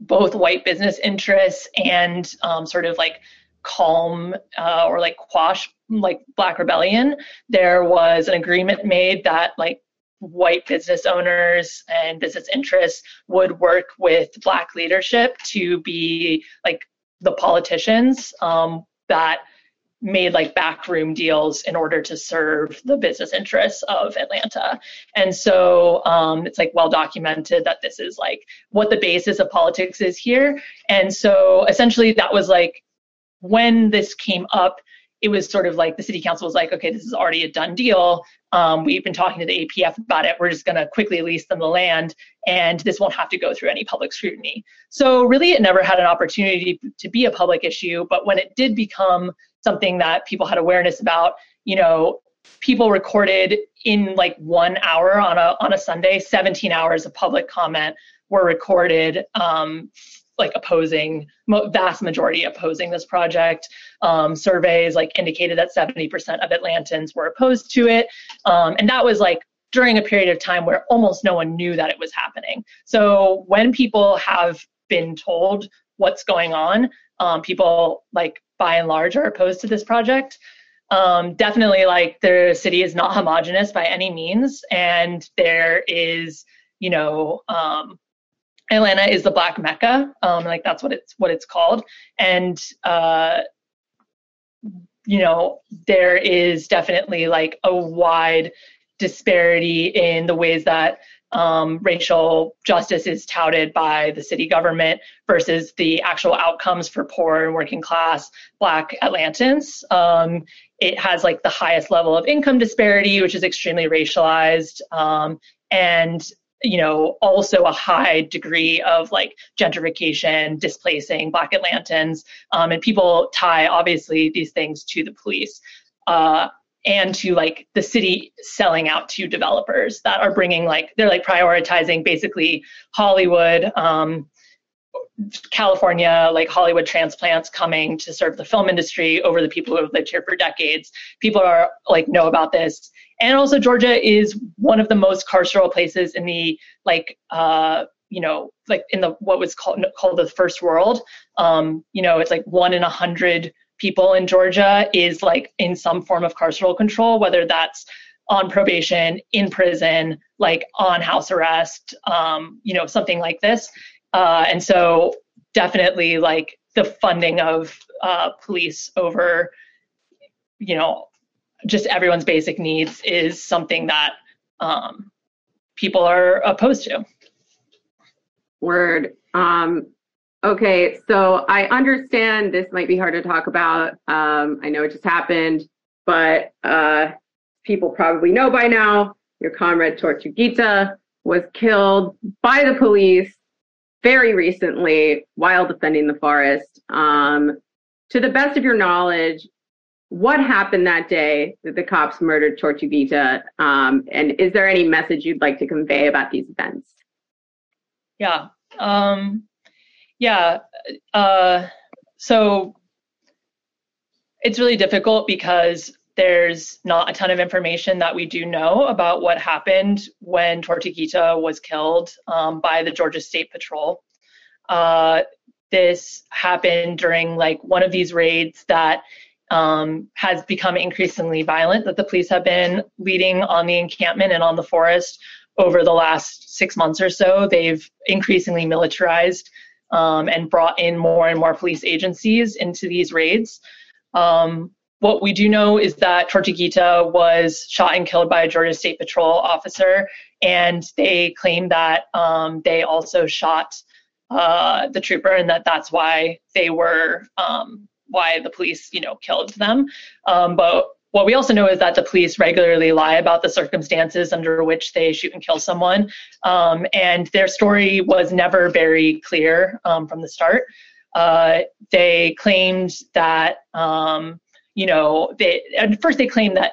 both white business interests and um, sort of like calm uh, or like quash like black rebellion. There was an agreement made that like white business owners and business interests would work with black leadership to be like the politicians um, that made like backroom deals in order to serve the business interests of Atlanta. And so um, it's like well documented that this is like what the basis of politics is here. And so essentially that was like when this came up, it was sort of like the city council was like, okay, this is already a done deal. Um, we've been talking to the APF about it. We're just going to quickly lease them the land, and this won't have to go through any public scrutiny. So really, it never had an opportunity to be a public issue. But when it did become something that people had awareness about, you know, people recorded in like one hour on a on a Sunday, 17 hours of public comment were recorded um, like opposing vast majority opposing this project. Um, surveys like indicated that 70% of atlantans were opposed to it. Um, and that was like during a period of time where almost no one knew that it was happening. So when people have been told what's going on um, people like by and large are opposed to this project. Um, definitely like the city is not homogenous by any means and there is you know um, Atlanta is the Black Mecca, um, like that's what it's what it's called, and uh, you know there is definitely like a wide disparity in the ways that um, racial justice is touted by the city government versus the actual outcomes for poor and working class Black Atlantans. Um, it has like the highest level of income disparity, which is extremely racialized. Um, and you know, also a high degree of like gentrification, displacing Black Atlantans, um, and people tie obviously these things to the police uh, and to like the city selling out to developers that are bringing like they're like prioritizing basically Hollywood. Um, California, like Hollywood transplants coming to serve the film industry over the people who have lived here for decades. People are like know about this and also Georgia is one of the most carceral places in the like uh, you know like in the what was called called the first world. Um, you know, it's like one in a hundred people in Georgia is like in some form of carceral control, whether that's on probation, in prison, like on house arrest, um, you know, something like this. Uh, and so definitely like the funding of uh, police over, you know, just everyone's basic needs is something that um, people are opposed to. Word. Um, okay, so I understand this might be hard to talk about. Um, I know it just happened, but uh, people probably know by now your comrade Tortuguita was killed by the police very recently while defending the forest. Um, to the best of your knowledge, what happened that day that the cops murdered Tortuguita? Um, and is there any message you'd like to convey about these events? Yeah. Um, yeah. Uh, so it's really difficult because there's not a ton of information that we do know about what happened when Tortuguita was killed um, by the Georgia State Patrol. Uh, this happened during like one of these raids that um, has become increasingly violent that the police have been leading on the encampment and on the forest over the last six months or so. They've increasingly militarized um, and brought in more and more police agencies into these raids. Um, what we do know is that Tortuguita was shot and killed by a Georgia State Patrol officer, and they claim that um, they also shot uh, the trooper, and that that's why they were um, why the police, you know, killed them. Um, but what we also know is that the police regularly lie about the circumstances under which they shoot and kill someone. Um, and their story was never very clear um, from the start. Uh, they claimed that, um, you know, they, at first they claimed that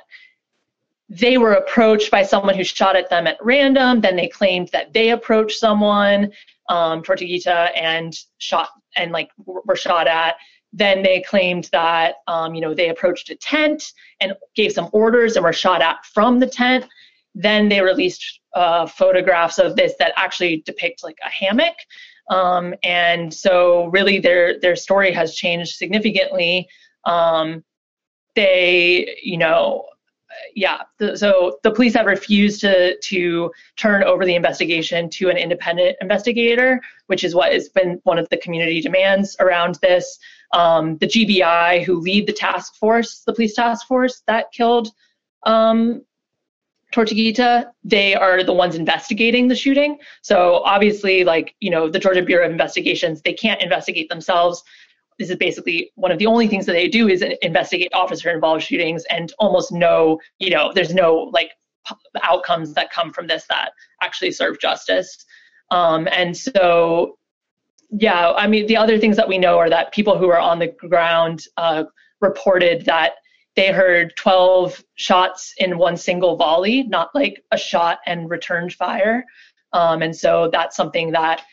they were approached by someone who shot at them at random. Then they claimed that they approached someone, um, Tortuguita, and shot and like were shot at. Then they claimed that um, you know they approached a tent and gave some orders and were shot at from the tent. Then they released uh, photographs of this that actually depict like a hammock. Um, and so really their their story has changed significantly. Um, they you know yeah, the, so the police have refused to to turn over the investigation to an independent investigator, which is what has been one of the community demands around this. Um, the GBI, who lead the task force, the police task force that killed um, Tortuguita, they are the ones investigating the shooting. So obviously, like you know, the Georgia Bureau of Investigations, they can't investigate themselves this is basically one of the only things that they do is investigate officer involved shootings and almost no you know there's no like outcomes that come from this that actually serve justice um, and so yeah i mean the other things that we know are that people who are on the ground uh, reported that they heard 12 shots in one single volley not like a shot and returned fire um, and so that's something that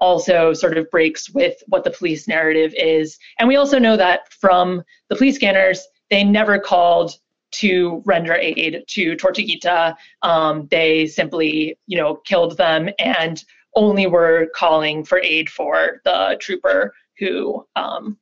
also sort of breaks with what the police narrative is. And we also know that from the police scanners, they never called to render aid to Tortuguita. Um, they simply, you know, killed them and only were calling for aid for the trooper who um,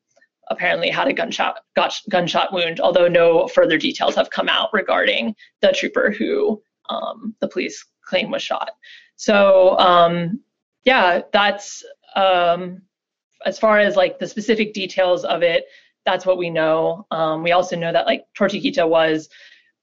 apparently had a gunshot got, gunshot wound. Although no further details have come out regarding the trooper who um, the police claim was shot. So um, yeah, that's um, as far as like the specific details of it. That's what we know. Um, we also know that like Tortuguita was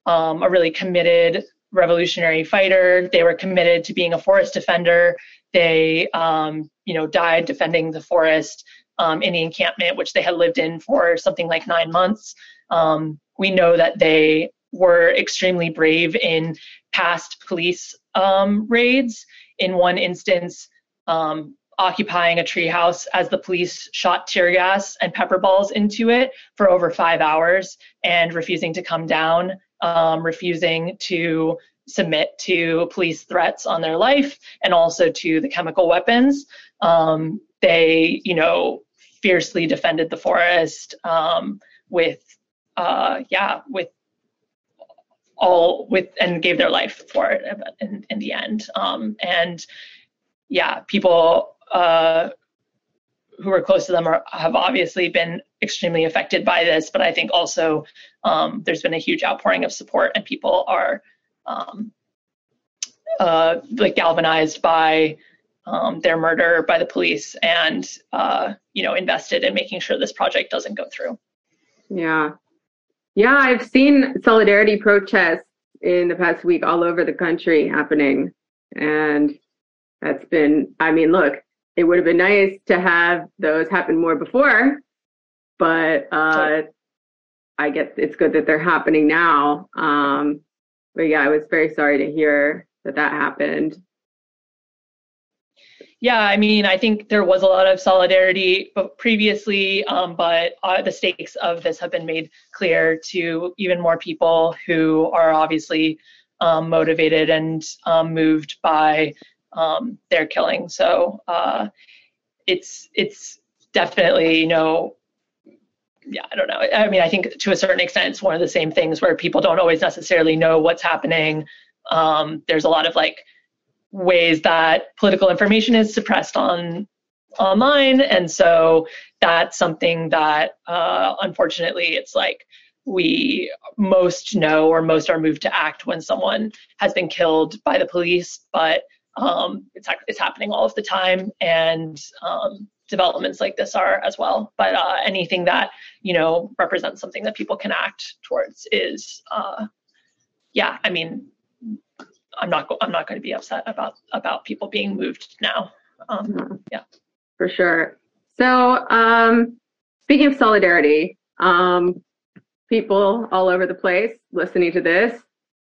um, a really committed revolutionary fighter. They were committed to being a forest defender. They, um, you know, died defending the forest um, in the encampment, which they had lived in for something like nine months. Um, we know that they were extremely brave in past police um, raids. In one instance, um, occupying a treehouse as the police shot tear gas and pepper balls into it for over five hours and refusing to come down, um, refusing to submit to police threats on their life and also to the chemical weapons. Um, they, you know, fiercely defended the forest um, with, uh, yeah, with all with and gave their life for it in, in the end. Um, and yeah, people uh, who are close to them are, have obviously been extremely affected by this, but I think also um, there's been a huge outpouring of support and people are um, uh, like galvanized by um, their murder by the police and uh, you know invested in making sure this project doesn't go through. Yeah, yeah, I've seen solidarity protests in the past week all over the country happening, and that's been, I mean, look, it would have been nice to have those happen more before, but uh, I guess it's good that they're happening now. Um, but yeah, I was very sorry to hear that that happened. Yeah, I mean, I think there was a lot of solidarity previously, um, but uh, the stakes of this have been made clear to even more people who are obviously um, motivated and um, moved by um, their killing. So uh, it's it's definitely you know yeah I don't know. I mean I think to a certain extent it's one of the same things where people don't always necessarily know what's happening. Um, there's a lot of like ways that political information is suppressed on online and so that's something that uh, unfortunately it's like we most know or most are moved to act when someone has been killed by the police but um, it's, it's happening all of the time, and um, developments like this are as well. But uh, anything that you know represents something that people can act towards is, uh, yeah. I mean, I'm not I'm not going to be upset about about people being moved now. Um, mm-hmm. yeah, for sure. So um, speaking of solidarity, um, people all over the place listening to this,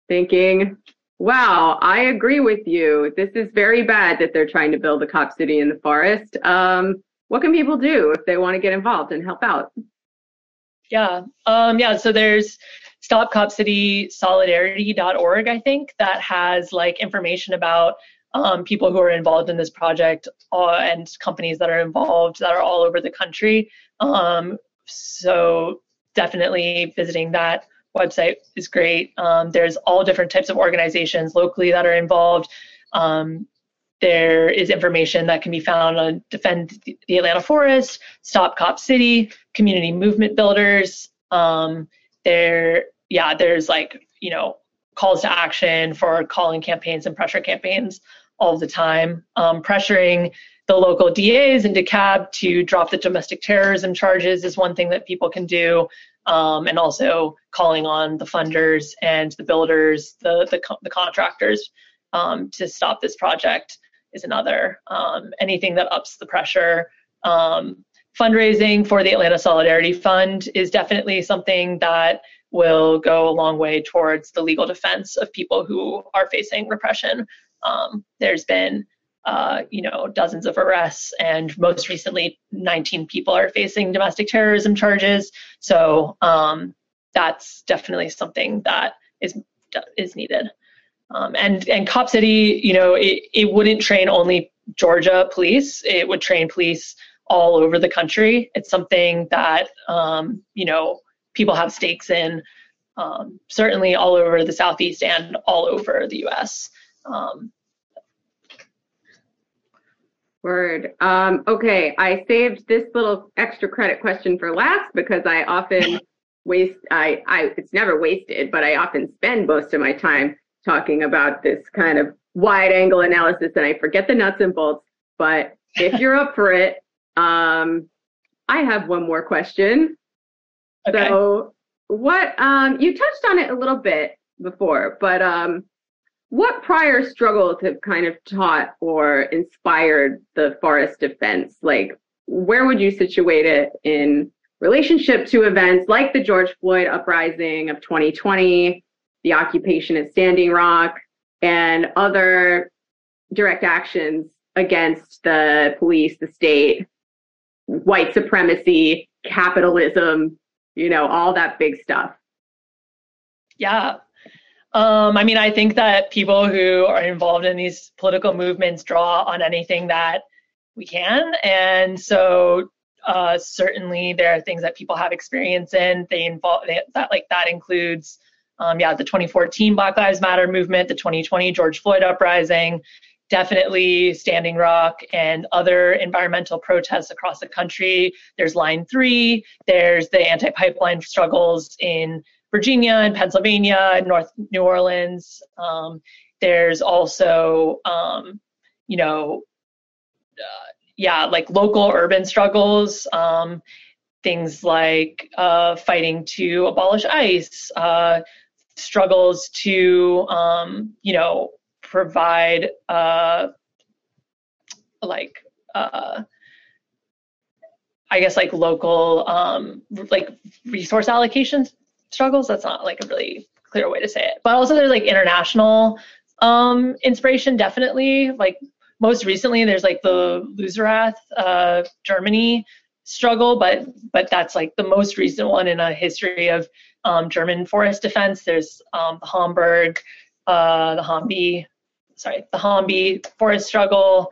thinking Wow, I agree with you. This is very bad that they're trying to build a cop city in the forest. Um, what can people do if they want to get involved and help out? Yeah, um, yeah. So there's Stop Cop City Solidarity.org, I think, that has like information about um, people who are involved in this project uh, and companies that are involved that are all over the country. Um, so definitely visiting that website is great. Um, there's all different types of organizations locally that are involved. Um, there is information that can be found on Defend the Atlanta Forest, Stop Cop City, Community Movement Builders. Um, there, yeah, there's like, you know, calls to action for calling campaigns and pressure campaigns all the time. Um, pressuring the local DAs and DeKalb to drop the domestic terrorism charges is one thing that people can do um, and also calling on the funders and the builders, the the, the contractors um, to stop this project is another. Um, anything that ups the pressure. Um, fundraising for the Atlanta Solidarity Fund is definitely something that will go a long way towards the legal defense of people who are facing repression. Um, there's been, uh, you know, dozens of arrests, and most recently, 19 people are facing domestic terrorism charges. So um, that's definitely something that is is needed. Um, and and Cop City, you know, it, it wouldn't train only Georgia police; it would train police all over the country. It's something that um, you know people have stakes in, um, certainly all over the southeast and all over the U.S. Um, Word. Um, okay, I saved this little extra credit question for last because I often *laughs* waste. I, I, it's never wasted, but I often spend most of my time talking about this kind of wide angle analysis, and I forget the nuts and bolts. But if you're up for it, um, I have one more question. Okay. So, what um, you touched on it a little bit before, but um, what prior struggles have kind of taught or inspired the forest defense? Like, where would you situate it in relationship to events like the George Floyd uprising of 2020, the occupation at Standing Rock, and other direct actions against the police, the state, white supremacy, capitalism, you know, all that big stuff. Yeah. Um, I mean, I think that people who are involved in these political movements draw on anything that we can. And so uh, certainly there are things that people have experience in. They involve they, that like that includes um, yeah, the 2014 Black Lives Matter movement, the 2020 George Floyd uprising, definitely Standing Rock and other environmental protests across the country. There's Line 3, there's the anti pipeline struggles in Virginia and Pennsylvania and North New Orleans. Um, there's also, um, you know, uh, yeah, like local urban struggles. Um, things like uh, fighting to abolish ICE, uh, struggles to, um, you know, provide uh, like uh, I guess like local um, like resource allocations struggles. That's not like a really clear way to say it. But also there's like international um, inspiration, definitely. Like most recently, there's like the Lützerath, uh, Germany struggle, but but that's like the most recent one in a history of um, German forest defense. There's um, the Hamburg, uh, the Hambi sorry, the Hambi forest struggle,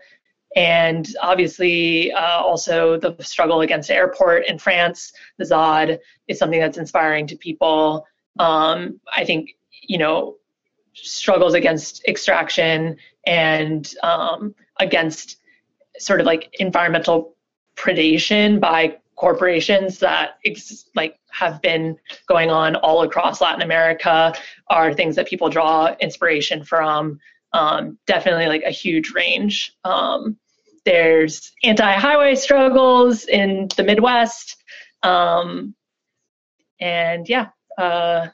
and obviously uh, also the struggle against airport in France, the ZAD is something that's inspiring to people. Um, I think, you know, struggles against extraction and um, against sort of like environmental predation by corporations that ex- like have been going on all across Latin America are things that people draw inspiration from um, definitely like a huge range. Um, there's anti-highway struggles in the Midwest, um, and yeah, uh,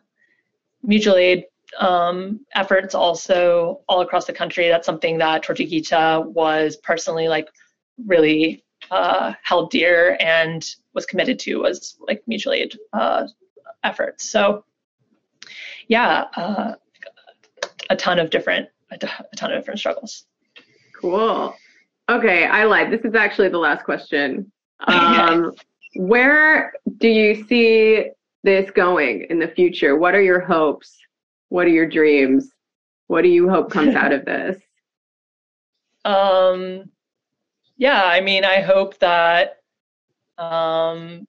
mutual aid um, efforts also all across the country. That's something that Tortuguita was personally like really uh, held dear and was committed to was like mutual aid uh, efforts. So yeah, uh, a ton of different a, ton of different struggles. Cool. Okay, I lied. This is actually the last question. *laughs* Um, where do you see this going in the future? What are your hopes? What are your dreams? What do you hope comes out of this? *laughs* Um, yeah, I mean, I hope that um,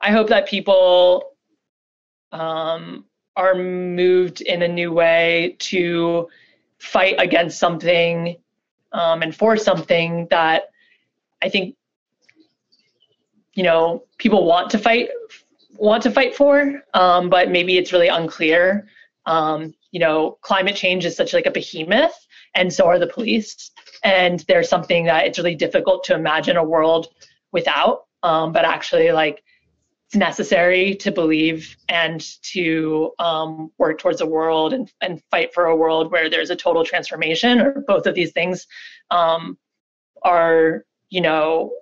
I hope that people um, are moved in a new way to fight against something um, and for something that I think you know people want to fight want to fight for, um, but maybe it's really unclear. Um, you know, climate change is such like a behemoth, and so are the police. And there's something that it's really difficult to imagine a world without. Um, but actually, like it's necessary to believe and to um, work towards a world and, and fight for a world where there's a total transformation or both of these things um, are you know,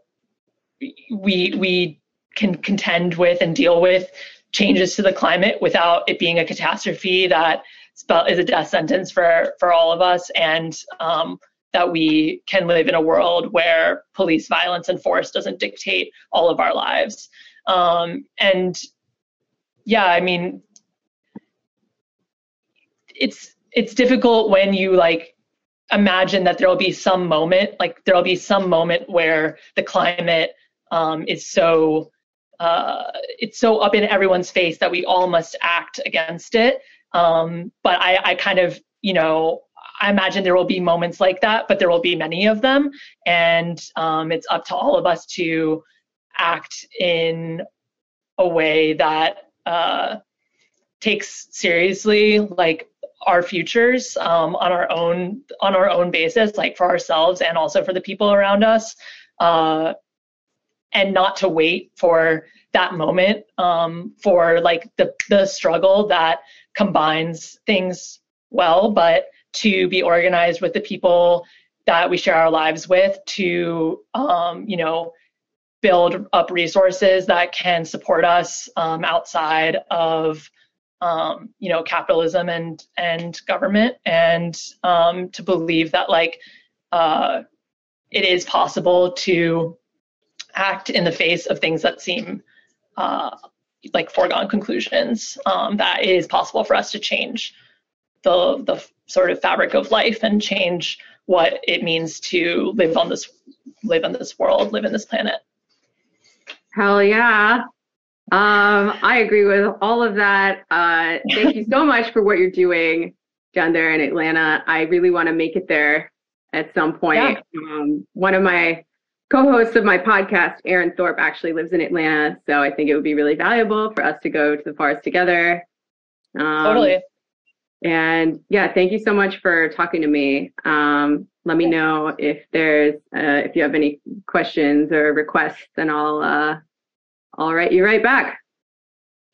we we can contend with and deal with changes to the climate without it being a catastrophe that is a death sentence for for all of us, and um, that we can live in a world where police violence and force doesn't dictate all of our lives. Um, and yeah, I mean, it's it's difficult when you like imagine that there'll be some moment, like there'll be some moment where the climate um, is so uh, it's so up in everyone's face that we all must act against it. Um, but I, I kind of, you know, I imagine there will be moments like that, but there will be many of them, and um, it's up to all of us to act in a way that uh, takes seriously like our futures um, on our own on our own basis, like for ourselves and also for the people around us, uh, and not to wait for that moment um, for like the the struggle that combines things well, but to be organized with the people that we share our lives with to um, you know build up resources that can support us um, outside of um, you know capitalism and and government. And um, to believe that like uh, it is possible to act in the face of things that seem uh, like foregone conclusions um, that it is possible for us to change the the sort of fabric of life and change what it means to live on this live in this world live in this planet Hell yeah. Um, I agree with all of that. Uh, thank you so much for what you're doing down there in Atlanta. I really want to make it there at some point. Yeah. Um, one of my co-hosts of my podcast, Aaron Thorpe, actually lives in Atlanta, so I think it would be really valuable for us to go to the forest together. Um, totally. And yeah, thank you so much for talking to me. Um, let me know if there's uh, if you have any questions or requests, and I'll uh, I'll write you right back.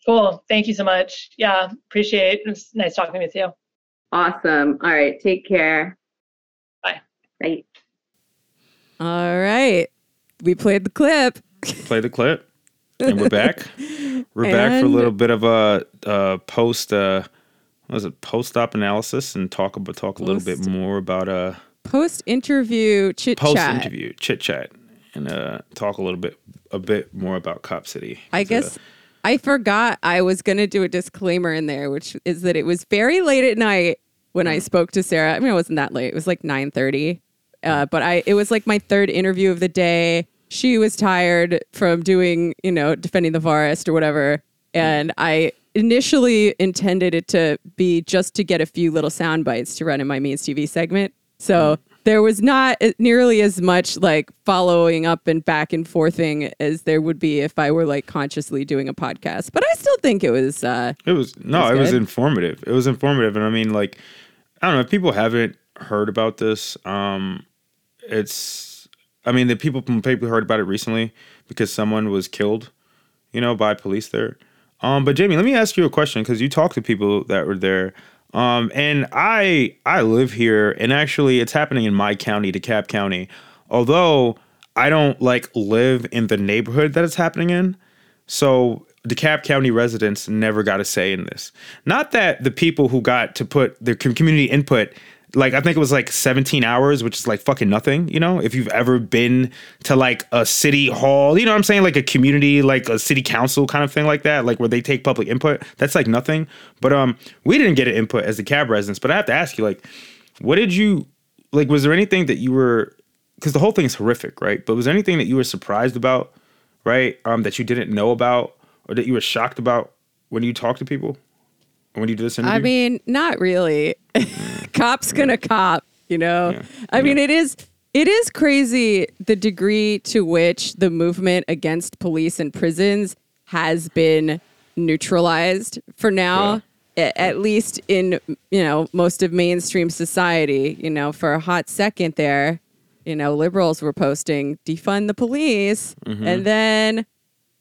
Cool. Thank you so much. Yeah, appreciate. It. It nice talking with you. Awesome. All right. Take care. Bye. Bye. All right. We played the clip. Play the clip. And we're back. *laughs* We're and back for a little bit of a, a post uh was it post op analysis and talk about talk a little bit more about uh post interview chit chat. Post interview chit chat and uh talk a little bit a bit more about Cop City. I guess I forgot I was gonna do a disclaimer in there, which is that it was very late at night when I mm. spoke to Sarah. I mean, it wasn't that late. It was like nine thirty, uh, but I it was like my third interview of the day. She was tired from doing, you know, defending the forest or whatever, and I initially intended it to be just to get a few little sound bites to run in my Means TV segment. So mm there was not nearly as much like following up and back and forthing as there would be if I were like consciously doing a podcast. But I still think it was. Uh, it was no, it was, it was informative. It was informative, and I mean, like, I don't know if people haven't heard about this. Um, it's, I mean, the people people heard about it recently because someone was killed, you know, by police there. Um, but Jamie, let me ask you a question because you talked to people that were there. Um, and I I live here, and actually, it's happening in my county, DeKalb County. Although I don't like live in the neighborhood that it's happening in, so DeKalb County residents never got a say in this. Not that the people who got to put their community input like I think it was like 17 hours, which is like fucking nothing, you know? If you've ever been to like a city hall, you know what I'm saying? Like a community, like a city council kind of thing like that, like where they take public input. That's like nothing. But um we didn't get an input as DeKalb residents, but I have to ask you, like, what did you like was there anything that you were because the whole thing is horrific, right? But was there anything that you were surprised about, right? Um, that you didn't know about or that you were shocked about when you talked to people? When you do this interview? I mean, not really. *laughs* Cop's gonna cop, you know. Yeah. I yeah. mean, it is it is crazy the degree to which the movement against police and prisons has been neutralized for now. Yeah. At least in you know most of mainstream society, you know, for a hot second there, you know, liberals were posting defund the police, mm-hmm. and then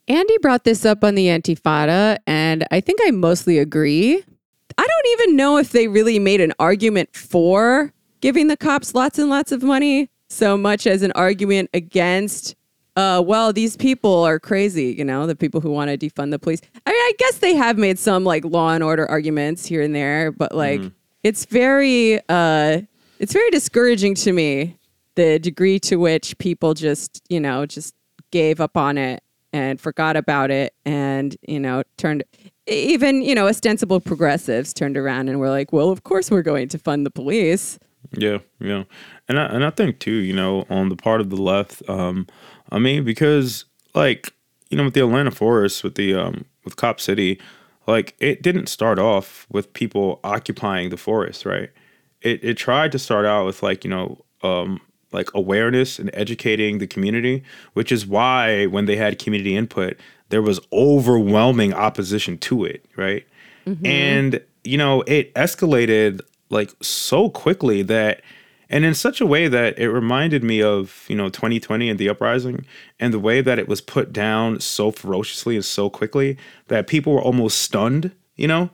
Andy brought this up on the Antifada, and I think I mostly agree. I don't even know if they really made an argument for giving the cops lots and lots of money. so much as an argument against uh, well, these people are crazy, you know, the people who want to defund the police. I mean, I guess they have made some like law and order arguments here and there, but like it's very uh it's very discouraging to me the degree to which people just, you know, just gave up on it and forgot about it and, you know, turned even, you know, ostensible progressives turned around and were like, "Well, of course we're going to fund the police." Yeah, yeah, and I and I think too, you know, on the part of the left, um, I mean, because like you know, with the Atlanta Forest, with the um, with Cop City, like it didn't start off with people occupying the forest, right? It it tried to start out with like you know, um, like awareness and educating the community, which is why when they had community input, there was overwhelming opposition to it, right? Mm-hmm. And you know, it escalated like so quickly that and in such a way that it reminded me of you know 2020 and the uprising and the way that it was put down so ferociously and so quickly that people were almost stunned you know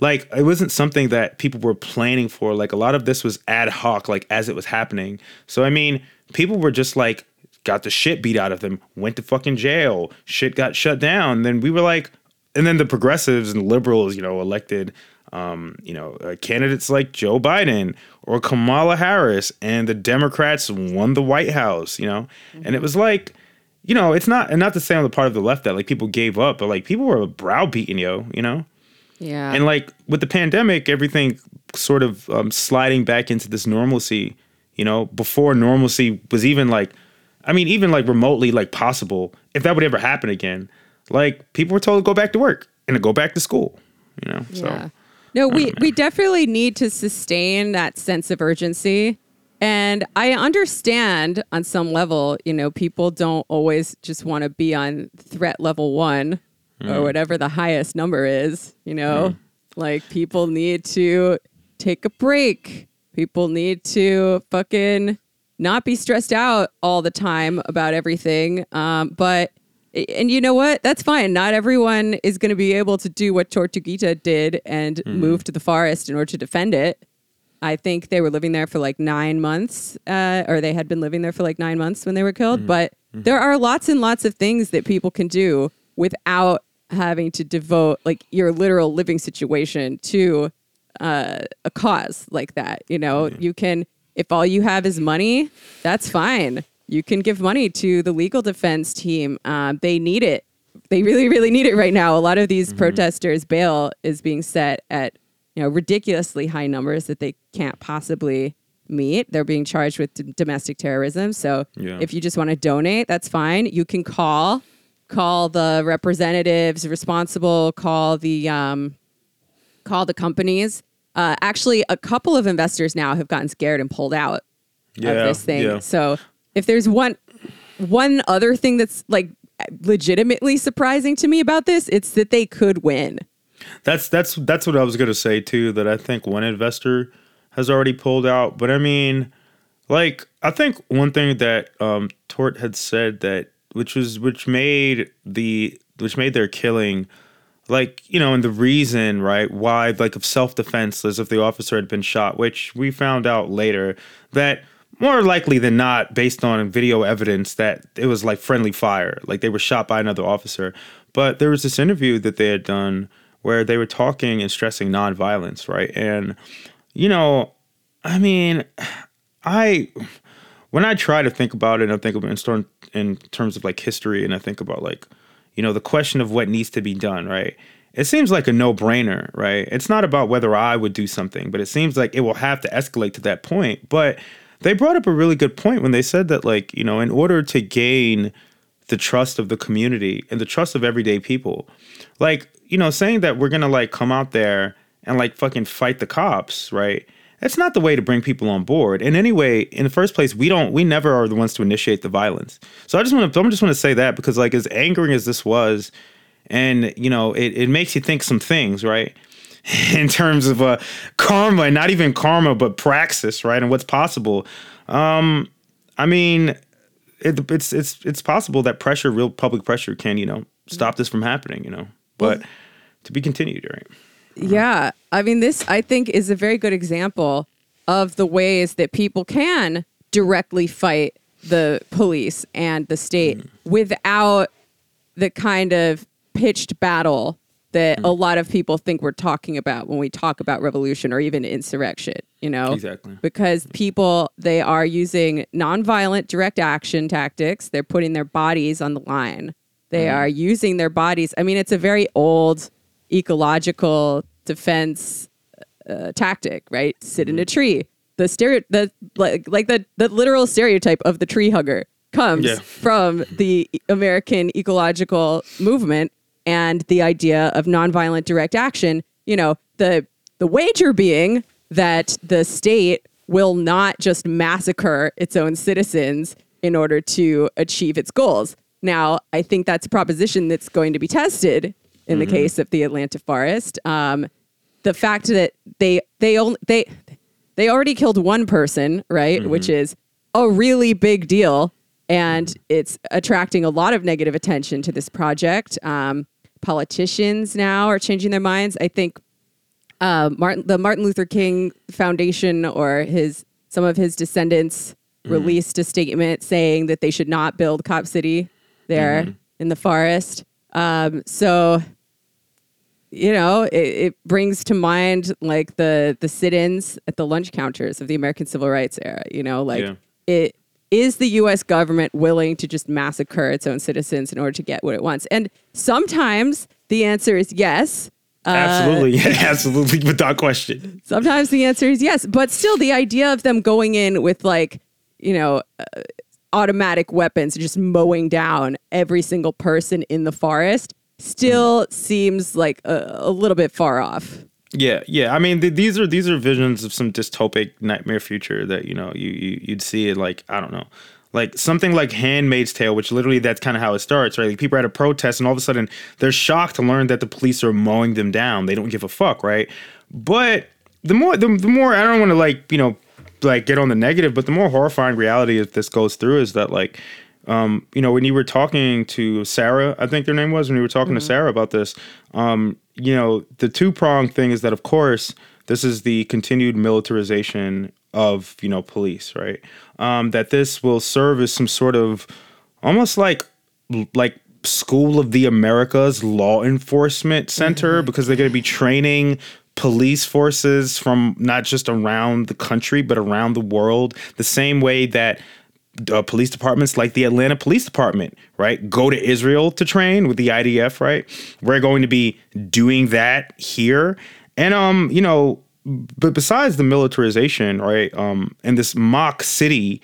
like it wasn't something that people were planning for like a lot of this was ad hoc like as it was happening so i mean people were just like got the shit beat out of them went to fucking jail shit got shut down then we were like and then the progressives and liberals you know elected um, you know, uh, candidates like Joe Biden or Kamala Harris, and the Democrats won the White House. You know, and it was like, you know, it's not and not to say on the part of the left that like people gave up, but like people were browbeating yo. You know, Yeah. and like with the pandemic, everything sort of um, sliding back into this normalcy. You know, before normalcy was even like, I mean, even like remotely like possible. If that would ever happen again, like people were told to go back to work and to go back to school. You know, so. Yeah. No, we, we definitely need to sustain that sense of urgency. And I understand on some level, you know, people don't always just want to be on threat level one or whatever the highest number is, you know, like people need to take a break. People need to fucking not be stressed out all the time about everything. Um, but and you know what? That's fine. Not everyone is going to be able to do what Tortuguita did and move to the forest in order to defend it. I think they were living there for like nine months, uh, or they had been living there for like nine months when they were killed. But there are lots and lots of things that people can do without having to devote like your literal living situation to uh, a cause like that. You know, you can, if all you have is money, that's fine. You can give money to the legal defense team. Um, they need it. They really, really need it right now. A lot of these protesters' bail is being set at you know ridiculously high numbers that they can't possibly meet. They're being charged with d- domestic terrorism. So Yeah. if you just want to donate, that's fine. You can call call the representatives responsible. Call the um, call the companies. Uh, actually, a couple of investors now have gotten scared and pulled out of this thing. yeah. So if there's one one other thing that's like legitimately surprising to me about this, it's that they could win. That's that's that's what I was gonna say too. That I think one investor has already pulled out. But I mean, like I think one thing that um, Tort had said that which was which made the which made their killing like you know and the reason right why like of self-defense as if the officer had been shot which we found out later that more likely than not based on video evidence that it was like friendly fire like they were shot by another officer. But there was this interview that they had done where they were talking and stressing nonviolence right? And you know i mean *sighs* i when I try to think about it, and I think of it in, storm, in terms of like history, and I think about like, you know, the question of what needs to be done, right? It seems like a no brainer, right? It's not about whether I would do something, but it seems like it will have to escalate to that point. But they brought up a really good point when they said that, like, you know, in order to gain the trust of the community and the trust of everyday people, like, you know, saying that we're gonna like come out there and like fucking fight the cops, right? That's not the way to bring people on board. And anyway, in the first place, we don't, we never are the ones to initiate the violence. So I just want to, I just want to say that because like as angering as this was, and you know, it, it makes you think some things, right? *laughs* in terms of uh, karma, and not even karma, but praxis, right? And what's possible. Um, I mean, it, it's it's it's possible that pressure, real public pressure, can you know stop this from happening. You know, but to be continued, right? Uh-huh. Yeah. I mean, this, I think, is a very good example of the ways that people can directly fight the police and the state mm. without the kind of pitched battle that mm. a lot of people think we're talking about when we talk about revolution or even insurrection, you know? Exactly. Because people, they are using nonviolent direct action tactics. They're putting their bodies on the line. They mm-hmm. are using their bodies. I mean, it's a very old ecological defense uh, tactic, right? Sit in a tree. The stereo, the like, like the the literal stereotype of the tree hugger comes Yeah. from the American ecological movement and the idea of nonviolent direct action. You know, the the wager being that the state will not just massacre its own citizens in order to achieve its goals. Now, I think that's a proposition that's going to be tested in the case of the Atlanta forest. Um, the fact that they they only they they already killed one person, right? Which is a really big deal, and it's attracting a lot of negative attention to this project. Um, politicians now are changing their minds. I think uh, Martin, the Martin Luther King Foundation or his some of his descendants released a statement saying that they should not build Cop City there in the forest. Um, so you know, it, it brings to mind like the the sit-ins at the lunch counters of the American Civil Rights era. You know, like Yeah. it is the U.S. government willing to just massacre its own citizens in order to get what it wants? And sometimes the answer is yes. Uh, absolutely, *laughs* yeah, absolutely, without question. Sometimes the answer is yes, but still, the idea of them going in with like, you know, uh, automatic weapons, just mowing down every single person in the forest, still seems like a, a little bit far off. Yeah, yeah. I mean, th- these are these are visions of some dystopic nightmare future that you know you, you you'd see it like I don't know, like something like Handmaid's Tale, which literally that's kind of how it starts, right? Like people are at a protest and all of a sudden they're shocked to learn that the police are mowing them down. They don't give a fuck, right? But the more the, the more I don't want to like you know like get on the negative, but the more horrifying reality if this goes through is that like um, you know, when you were talking to Sarah, I think their name was, when you were talking to Sarah about this, um, you know, the two prong thing is that, of course, this is the continued militarization of, you know, police, right? Um, that this will serve as some sort of almost like, like, School of the Americas law enforcement center because they're going to be training police forces from not just around the country but around the world the same way that uh, police departments like the Atlanta Police Department, right? Go to Israel to train with the IDF, right? We're going to be doing that here. And um, you know, but besides the militarization, right? Um, and this mock city,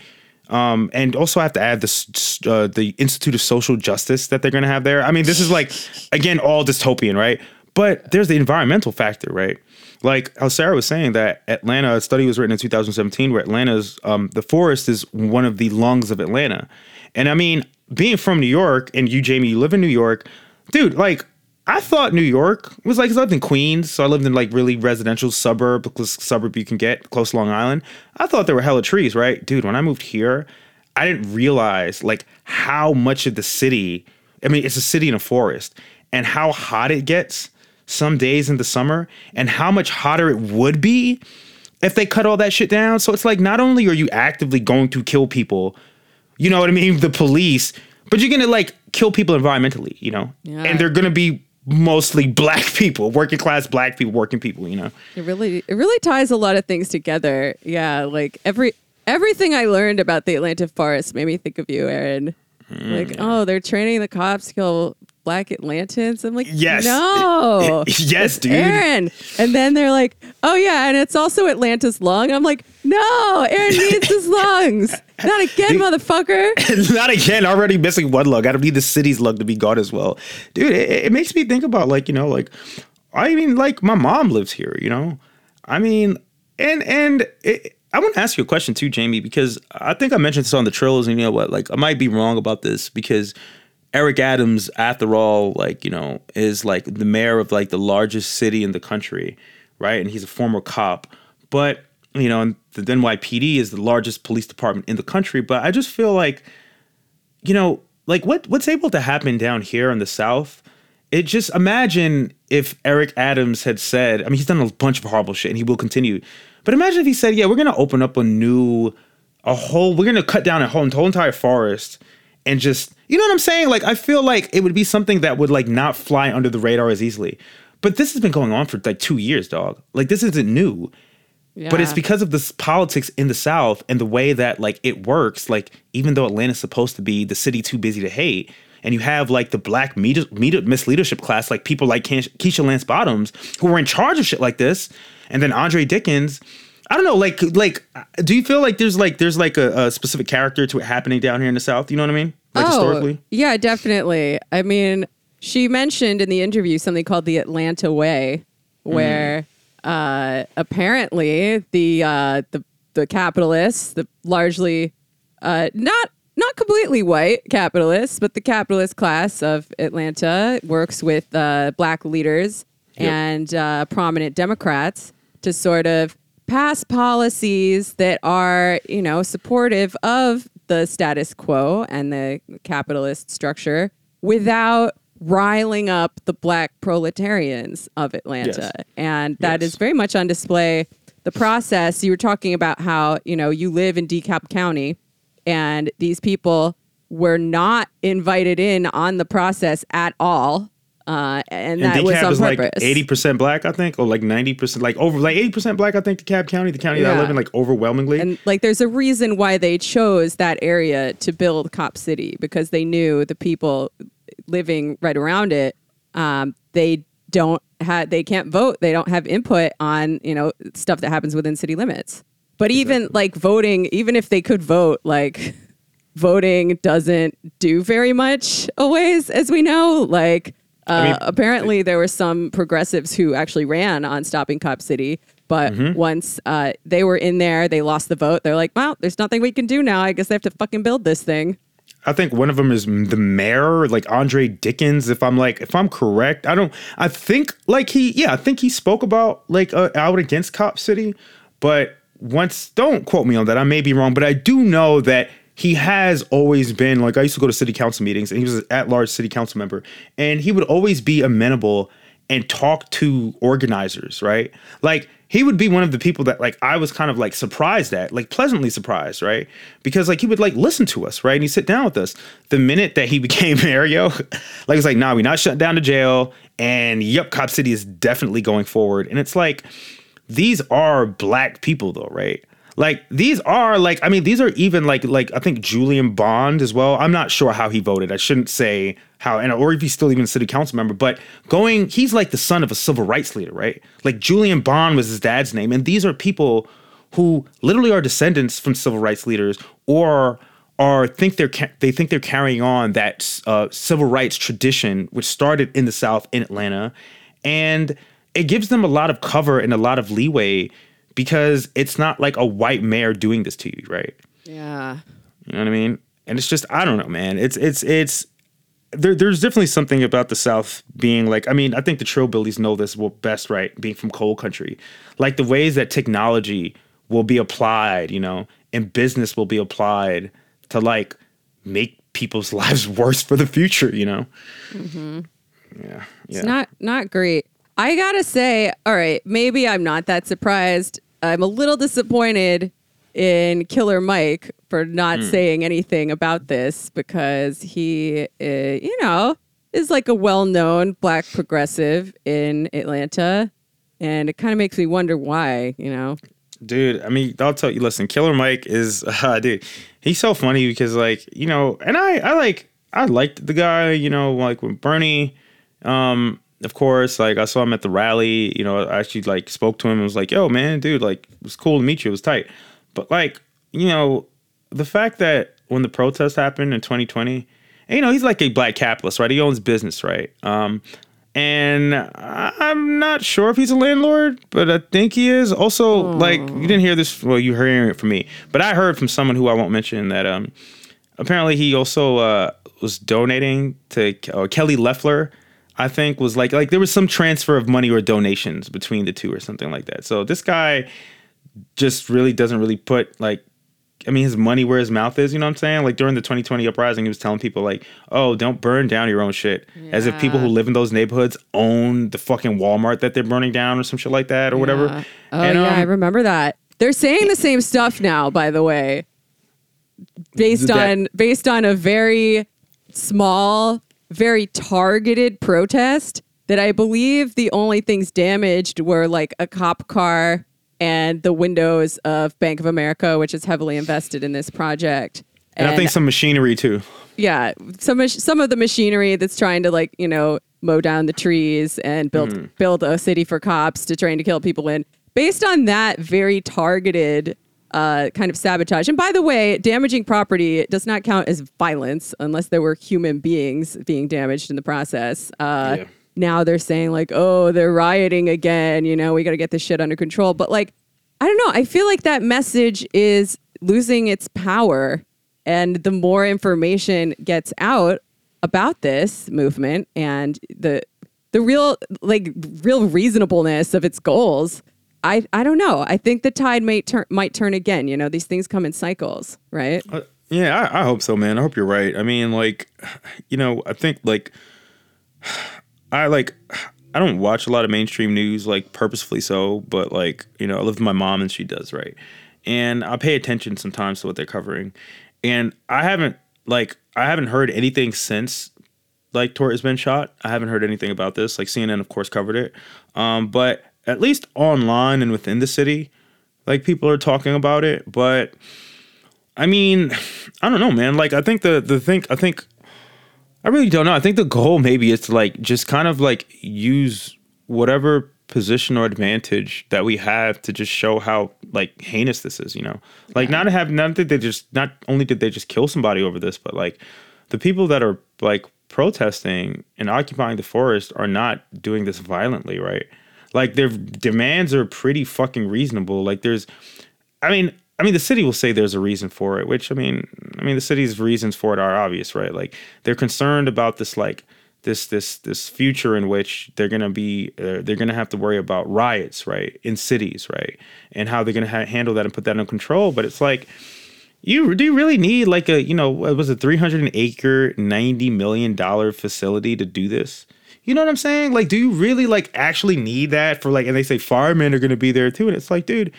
um, and also I have to add this uh, the Institute of Social Justice that they're going to have there. I mean, this is like again all dystopian, right? But there's the environmental factor, right? Like how Sarah was saying that Atlanta, a study was written in 2017 where Atlanta's um, the forest is one of the lungs of Atlanta, and I mean, being from New York and you, Jamie, you live in New York, dude. Like I thought New York was like 'cause I lived in Queens, so I lived in like really residential suburb, suburb you can get, close to Long Island. I thought there were hella trees, right, dude? When I moved here, I didn't realize like how much of the city. I mean, it's a city in a forest, and how hot it gets some days in the summer, and how much hotter it would be if they cut all that shit down. So it's like not only are you actively going to kill people, you know what I mean, *laughs* the police, but you're gonna like kill people environmentally, you know, Yeah. and they're gonna be mostly *laughs* black people, working class black people, working people, you know. It really it really ties a lot of things together. Yeah, like every everything I learned about the Atlanta forest made me think of you, Aaron. Mm. Like, oh, they're training the cops to kill black Atlantans. I'm like, Yes. no, *laughs* yes, dude. Aaron. And then they're like, oh yeah, and it's also Atlanta's lung. I'm like, no, Aaron needs his *laughs* lungs. Not again, motherfucker. *laughs* Not again. Already missing one lug. I don't need the city's lug to be gone as well, dude. It, it makes me think about like you know, like I mean, like my mom lives here. You know, I mean, and and it, I want to ask you a question too, Jamie, because I think I mentioned this on the Trills, and you know what? Like I might be wrong about this because Eric Adams, after all, like you know, is like the mayor of like the largest city in the country, right? And he's a former cop, but you know, the NYPD is the largest police department in the country. But I just feel like, you know, like what what's able to happen down here in the South. It just imagine if Eric Adams had said, I mean, he's done a bunch of horrible shit and he will continue. But imagine if he said, yeah, we're going to open up a new a whole we're gonna cut down a whole, whole entire forest and just you know what I'm saying? Like I feel like it would be something that would like not fly under the radar as easily. But this has been going on for like two years, dog. Like this isn't new. But it's because of this politics in the South and the way that like it works. Like even though Atlanta's supposed to be the city too busy to hate, and you have like the black media, media misleadership class, like people like Ke- Keisha Lance Bottoms, who were in charge of shit like this, and then Andre Dickens. I don't know, like like, do you feel like there's like there's like a, a specific character to it happening down here in the South? You know what I mean? Like historically. Oh, Yeah, definitely. I mean, she mentioned in the interview something called the Atlanta Way, where uh, apparently the uh, the the capitalists, the largely uh, not not completely white capitalists, but the capitalist class of Atlanta works with uh, black leaders Yep. and uh, prominent Democrats to sort of pass policies that are, you know, supportive of the status quo and the capitalist structure without riling up the black proletarians of Atlanta. Yes. And that is Yes. very much on display. The process you were talking about how, you know, you live in DeKalb County and these people were not invited in on the process at all. Uh, and, And that was DeKalb on is like eighty percent black, I think, or like ninety percent, like over like eighty percent black. I think DeKalb County, the county that I live in, like overwhelmingly. And like, there's a reason why they chose that area to build Cop City because they knew the people living right around it. Um, they don't have, they can't vote. They don't have input on you know stuff that happens within city limits. But even like voting, even if they could vote, like voting doesn't do very much always, as we know. Like, uh, mean, apparently there were some progressives who actually ran on stopping Cop City, but Mm-hmm. once uh, they were in there, they lost the vote. They're like, well, there's nothing we can do now. I guess they have to fucking build this thing. I think one of them is the mayor, like Andre Dickens. If I'm like, if I'm correct, I don't. I think like he, yeah, I think he spoke about like uh, out against Cop City, but once, don't quote me on that. I may be wrong, but I do know that he has always been like I used to go to city council meetings, and he was an at-large city council member, and he would always be amenable and talk to organizers, right? Like he would be one of the people that like I was kind of like surprised at, like pleasantly surprised, right? Because like he would like listen to us, right? And he'd sit down with us. The minute that he *laughs* became mayor, yo, like it's like, nah, we not shut down the jail. And yep, Cop City is definitely going forward. And it's like, these are black people though, right? Like these are like I mean these are even like like I think Julian Bond as well. I'm not sure how he voted. I shouldn't say how and or if he's still even a city council member, but going he's like the son of a civil rights leader, right? Like Julian Bond was his dad's name and these are people who literally are descendants from civil rights leaders or are think they're they think they're carrying on that uh, civil rights tradition which started in the South in Atlanta, and it gives them a lot of cover and a lot of leeway because it's not like a white mayor doing this to you, right? Yeah. You know what I mean? And it's just I don't know, man. It's it's it's there, there's definitely something about the South being like I mean I think the Trillbillies know this well best, right? Being from coal country, like the ways that technology will be applied, you know, and business will be applied to like make people's *laughs* lives worse for the future, you know? Yeah, yeah. It's not not great. I gotta say, all right, maybe I'm not that surprised. I'm a little disappointed in Killer Mike for not Hmm. saying anything about this because he, uh, you know, is like a well-known black progressive in Atlanta, and it kind of makes me wonder why. You know, dude i mean i'll tell you listen killer mike is *laughs* uh, dude he's so funny because like you know and i i like i liked the guy you know like when bernie um of course like i saw him at the rally you know i actually like spoke to him and was like yo man dude like it was cool to meet you it was tight but like you know the fact that when the protest happened in 2020 and, you know he's like a black capitalist right he owns business right um and I'm not sure if he's a landlord, but I think he is. Also, like you didn't hear this, well, you're hearing it from me, but I heard from someone who I won't mention that um, apparently he also uh, was donating to uh, Kelly Loeffler. I think was like like there was some transfer of money or donations between the two or something like that. So this guy just really doesn't really put like I mean his money where his mouth is, you know what I'm saying? Like during the 2020 uprising, he was telling people like, "Oh, don't burn down your own shit." As if people who live in those neighborhoods own the fucking Walmart that they're burning down or some shit like that or whatever. Oh And, yeah, I um, remember that. They're saying the same stuff now, by the way. based That- on based on a very small, very targeted protest that I believe the only things damaged were like a cop car and the windows of Bank of America, which is heavily invested in this project. And, I think some machinery too. yeah, some some of the machinery that's trying to like you know mow down the trees and build mm-hmm. build a city for cops to train to kill people in. Based on that very targeted uh, kind of sabotage. And by the way, damaging property does not count as violence unless there were human beings being damaged in the process. Uh, Yeah. Now they're saying like, oh, they're rioting again. You know, we got to get this shit under control. But like, I don't know. I feel like that message is losing its power. And the more information gets out about this movement and the the real like real reasonableness of its goals, I I don't know. I think the tide might turn might turn again. You know, these things come in cycles, right? Uh, yeah, I, I hope so, man. I hope you're right. I mean, like, *sighs* you know, I think like *sighs* I like *sighs* I don't watch a lot of mainstream news like purposefully so, but like, you know, I live with my mom and she does, right? And I pay attention sometimes to what they're covering. And I haven't like I haven't heard anything since like Tor has been shot. I haven't heard anything about this. Like CNN of course covered it. Um, but at least online and within the city, like people are talking about it, but I mean, *sighs* I don't know, man. Like I think the the thing I think I really don't know. I think the goal maybe is to like just kind of like use whatever position or advantage that we have to just show how like heinous this is, you know. Like not to have not that they just not only did they just kill somebody over this, but like the people that are like protesting and occupying the forest are not doing this violently, right? Like their demands are pretty fucking reasonable. Like there's I mean, I mean, the city will say there's a reason for it, which I mean, I mean, the city's reasons for it are obvious, right? Like they're concerned about this, like this, this, this future in which they're gonna be, uh, they're gonna have to worry about riots, right, in cities, right, and how they're gonna ha- handle that and put that under control. But it's like, you do you really need like a, you know, what was a 300 acre, 90 million dollar facility to do this? You know what I'm saying? Like, do you really like actually need that for like? And they say firemen are gonna be there too, and it's like, dude,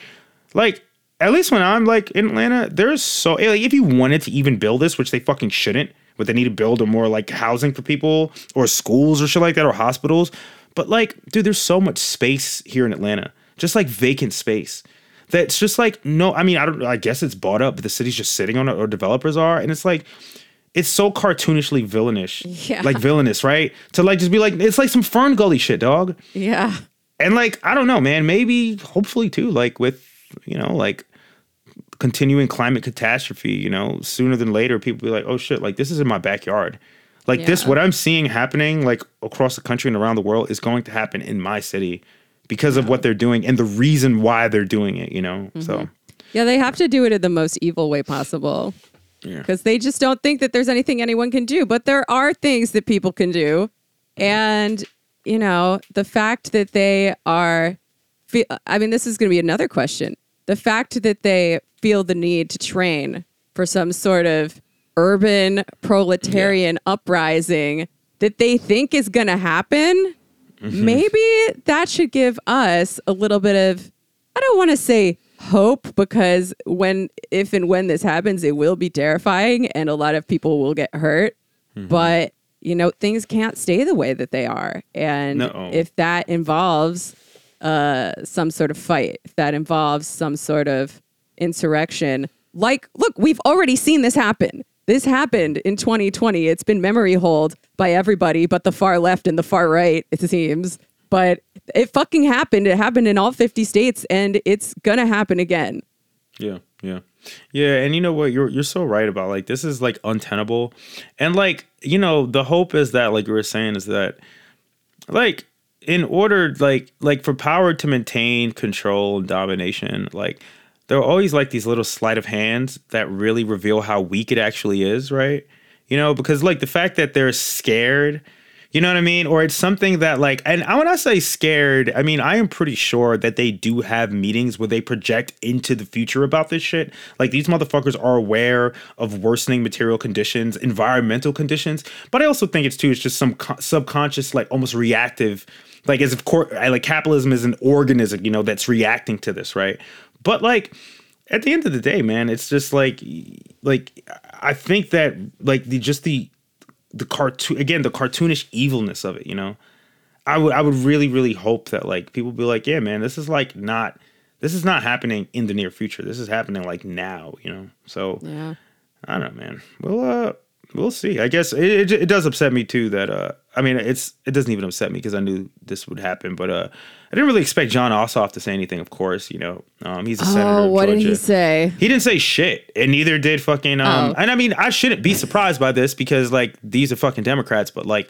like at least when I'm like in Atlanta, there's so eh, like if you wanted to even build this, which they fucking shouldn't, but they need to build a more like housing for people or schools or shit like that or hospitals. But like, dude, there's so much space here in Atlanta, just like vacant space. That's just like no. I mean, I don't. I guess it's bought up, but the city's just sitting on it, or developers are, and it's like. It's so cartoonishly villainish, Yeah. like villainous, right? To like just be like, it's like some FernGully shit, dog Yeah. and like i don't know man maybe hopefully too like with you know like continuing climate catastrophe you know sooner than later people be like oh shit like this is in my backyard like this what i'm seeing happening like across the country and around the world is going to happen in my city because of what they're doing and the reason why they're doing it you know so mm-hmm. Yeah, they have to do it in the most evil way possible. Yeah. Because they just don't think that there's anything anyone can do. But there are things that people can do. And, you know, the fact that they are, fe- I mean, this is going to be another question. The fact that they feel the need to train for some sort of urban proletarian uprising that they think is going to happen, mm-hmm. maybe that should give us a little bit of I don't want to say hope because when if and when this happens it will be terrifying and a lot of people will get hurt. But you know things can't stay the way that they are. And No. if that involves uh some sort of fight if that involves some sort of insurrection like look we've already seen this happen. This happened in 2020 it's been memory hold by everybody but the far left and the far right it seems but it fucking happened it happened in all 50 states and it's gonna happen again Yeah, yeah. Yeah, and you know what? You're you're so right about like this is like untenable. And like, you know, the hope is that like you were saying is that like in order like like for power to maintain control and domination, like there are always like these little sleight of hands that really reveal how weak it actually is, right? You know, because like the fact that they're scared you know what I mean? Or it's something that like, and when I say scared, I mean I am pretty sure that they do have meetings where they project into the future about this shit. Like these motherfuckers are aware of worsening material conditions, environmental conditions. But I also think it's too. It's just some co- subconscious, like almost reactive, like as if cor- like capitalism is an organism, you know, that's reacting to this, right? But like at the end of the day, man, it's just like like I think that like the just the the cartoon again the cartoonish evilness of it, you know. I would I would really really hope that like people be like, yeah, man, this is like not this is not happening in the near future. This is happening like now, you know. So Yeah. I don't know, man. We'll uh we'll see. I guess it, it, it does upset me too that uh I mean it's it doesn't even upset me because I knew this would happen, but uh I didn't really expect Jon Ossoff to say anything. Of course, you know, um, he's a senator. Oh, of what did he say? He didn't say shit, and neither did fucking. Um, Oh. And I mean, I shouldn't be surprised by this because like these are fucking Democrats, but like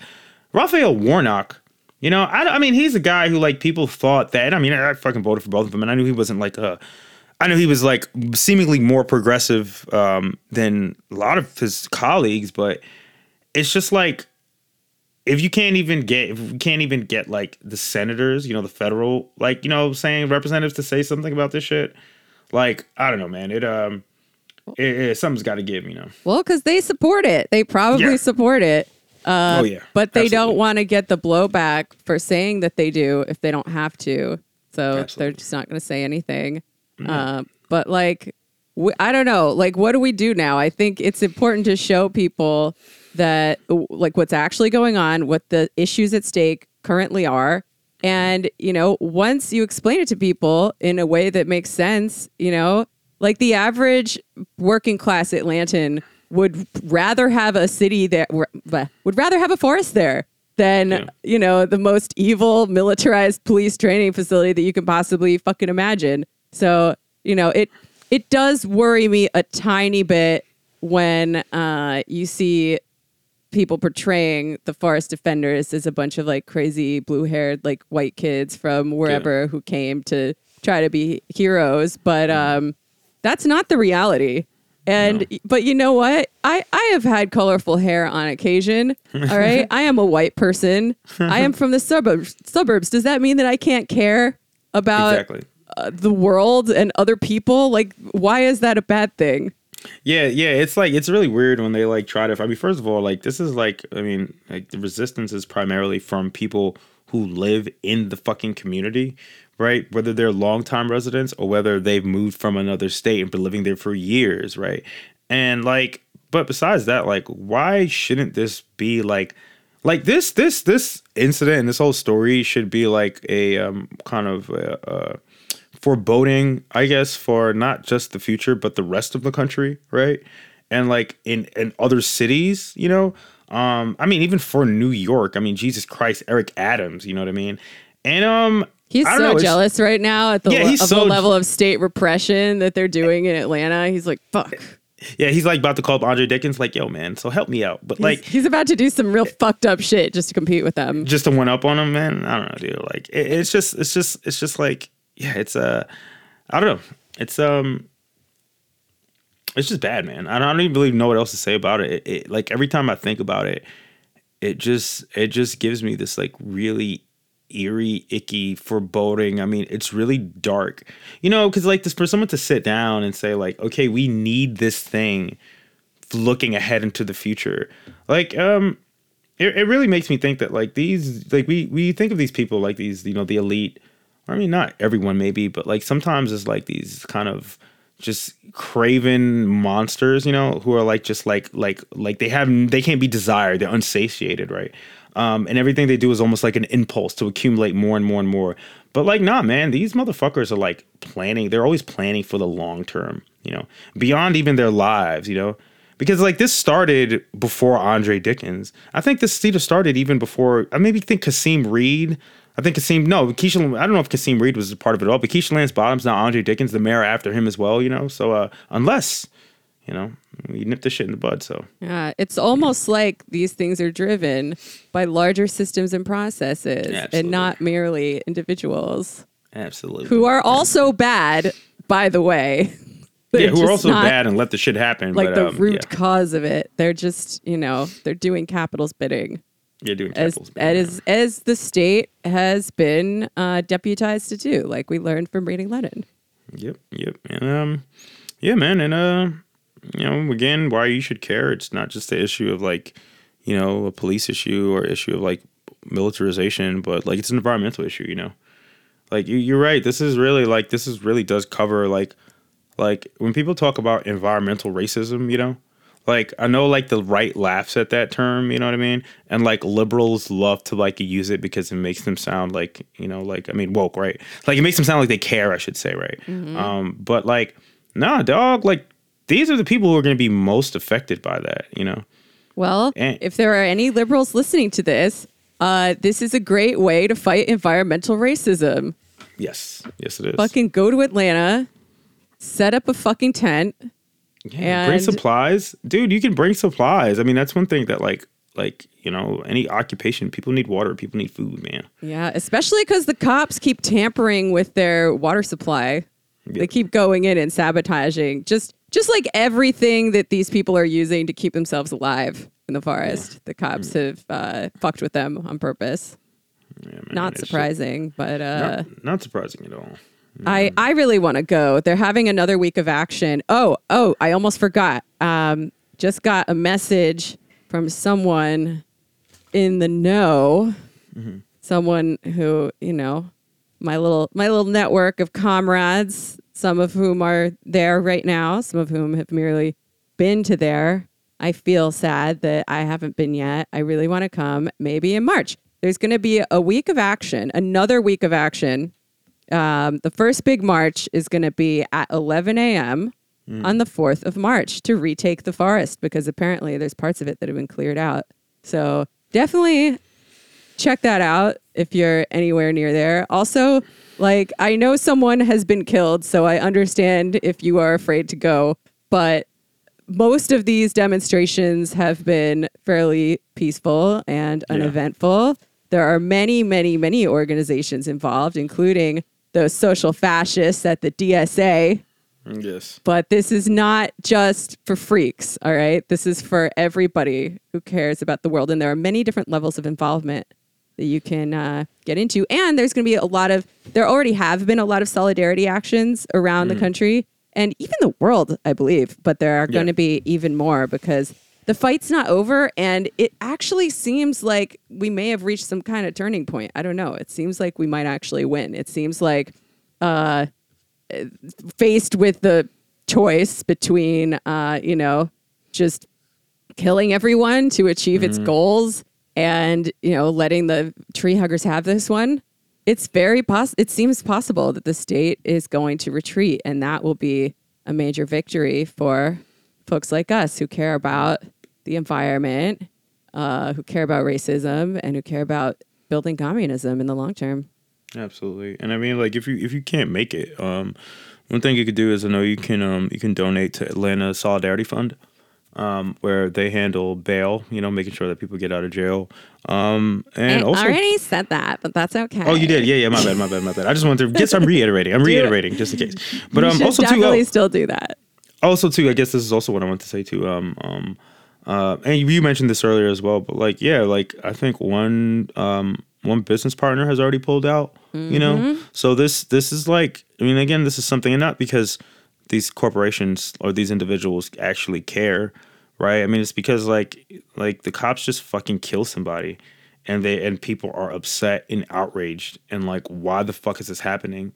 Raphael Warnock, you know, I, I mean, he's a guy who like people thought that. I mean, I fucking voted for both of them, and I knew he wasn't like a. I knew he was like seemingly more progressive um, than a lot of his colleagues, but it's just like if you can't even get if we can't even get like the senators, you know, the federal like you know saying representatives to say something about this shit, like I don't know, man. It um, it, it- something's got to give, you know. Well, because they support it. They probably Yeah. support it. Uh, oh yeah, But they don't want to get the blowback for saying that they do if they don't have to. So they're just not going to say anything. Uh, but like, w- I don't know. Like, what do we do now? I think it's important to show people that, like, what's actually going on, what the issues at stake currently are. And, you know, once you explain it to people in a way that makes sense, you know, like the average working class Atlantan would rather have a city that would rather have a forest there than Yeah. you know the most evil militarized police training facility that you can possibly fucking imagine. So you know it it does worry me a tiny bit when uh, you see people portraying the forest defenders as a bunch of like crazy blue haired like white kids from wherever who came to try to be heroes but um that's not the reality. And but you know what? I i have had colorful hair on occasion all right? *laughs* I am a white person. I am from the suburbs. Suburbs. Does that mean that i can't care about exactly. Uh, the world and other people like why is that a bad thing Yeah, yeah, it's like it's really weird when they like try to. I mean, first of all, like this is like, I mean, like the resistance is primarily from people who live in the fucking community, right? Whether they're longtime residents or whether they've moved from another state and been living there for years, right? And like, but besides that, like, why shouldn't this be like, like this, this, this incident and this whole story should be like a um, kind of uh, uh, foreboding, I guess, for not just the future but the rest of the country, right? And like in in other cities, you know, um, I mean, even for New York, I mean, Jesus Christ, Eric Adams, you know what I mean? And um, He's so know, jealous right now at the, Yeah, le- of so- the level of state repression that they're doing in Atlanta. He's like, fuck. Yeah, he's like about to call up Andre Dickens, like, yo, man, so help me out. But He's, like, he's about to do some real fucked up shit just to compete with them. just to one up on him, man. I don't know, dude. Like, it, it's just, it's just, it's just like, yeah, it's uh, I don't know. It's um, it's just bad, man. I don't, I don't even really know what else to say about it. It, it. Like every time I think about it, it just, it just gives me this like really eerie, icky, foreboding. I mean, it's really dark, you know, because like this for someone to sit down and say like, okay, we need this thing, looking ahead into the future, like um it, it really makes me think that like these like we we think of these people like these you know the elite i mean not everyone maybe but like sometimes it's like these kind of just craven monsters you know who are like just like like like they have they can't be desired they're unsatiated right um and everything they do is almost like an impulse to accumulate more and more and more but like nah man these motherfuckers are like planning they're always planning for the long term you know beyond even their lives you know because like this started before Andre Dickens. I think this Cedar started even before. I maybe think Kasim Reed. I think Kasim. No, Keisha. I don't know if Kasim Reed was a part of it all, but Keisha Lance Bottoms now Andre Dickens, the mayor after him as well. You know, so uh, unless you know you nip the shit in the bud. So Yeah, it's almost like these things are driven by larger systems and processes Absolutely. and not merely individuals absolutely. who are also bad, by the way. *laughs* They're yeah, who are also bad and let the shit happen. Like but, the um, root yeah, cause of it. They're just, you know, they're doing capital's bidding. You're doing as as as the state has been uh, deputized to do, like we learned from reading Lenin. Yep, yep. And um yeah, man, and uh you know, again, why you should care. It's not just the issue of like, you know, a police issue or issue of like militarization, but like it's an environmental issue, you know. Like you you're right. This is really like this is really does cover like like when people talk about environmental racism, you know, like I know like the right laughs at that term, you know what I mean? And like liberals love to like use it because it makes them sound like, you know, like I mean woke, right? Like it makes them sound like they care, I should say, right? Um, but like, nah, dog, like these are the people who are gonna be most affected by that, you know? Well, And- if there are any liberals listening to this, uh, this is a great way to fight environmental racism. Yes. Yes it is. Fucking go to Atlanta, set up a fucking tent. Yeah, bring supplies, dude. You can bring supplies. I mean, that's one thing that like like you know any occupation, people need water, people need food, man. Yeah, especially because the cops keep tampering with their water supply. They keep going in and sabotaging just just like everything that these people are using to keep themselves alive in the forest. The cops have uh, fucked with them on purpose. Yeah, man, Not it's just- surprising, but uh, Not, not surprising at all. I, I really want to go. They're having another week of action. Oh, oh, I almost forgot. Um, just got a message from someone in the know. Someone who, you know, my little my little network of comrades, some of whom are there right now, some of whom have merely been to there. I feel sad that I haven't been yet. I really want to come maybe in March. There's going to be a week of action, another week of action um, the first big march is going to be at 11 a.m. on the 4th of March to retake the forest because apparently there's parts of it that have been cleared out. So definitely check that out if you're anywhere near there. Also, like, I know someone has been killed, so I understand if you are afraid to go, but most of these demonstrations have been fairly peaceful and uneventful. There are many, many, many organizations involved, including those social fascists at the DSA. Yes. But this is not just for freaks, all right? This is for everybody who cares about the world. And there are many different levels of involvement that you can uh, get into. And there's going to be a lot of, there already have been a lot of solidarity actions around the country and even the world, I believe. But there are going to be even more because the fight's not over. And it actually seems like we may have reached some kind of turning point. I don't know. It seems like we might actually win. It seems like uh, faced with the choice between, uh, you know, just killing everyone to achieve its goals and, you know, letting the tree huggers have this one, it's very poss. It seems possible that the state is going to retreat, and that will be a major victory for folks like us who care about the environment, uh, who care about racism, and who care about building communism in the long term. Absolutely. And I mean like if you if you can't make it, um one thing you could do is I know you can um you can donate to Atlanta Solidarity Fund. Um, where they handle bail, you know, making sure that people get out of jail. Um, and I also, already said that, but that's okay. oh, you did, yeah, yeah, my bad, my bad, my bad. I just wanted to get some *laughs* reiterating. I'm reiterating just in case. But um, also too, definitely oh, still do that. also too i guess this is also what i want to say too um um uh and you, mentioned this earlier as well but like yeah like i think one um one business partner has already pulled out you know? So this this is like i mean again this is something and not because these corporations or these individuals actually care right? I mean it's because like like the cops just fucking kill somebody and they and people are upset and outraged and like why the fuck is this happening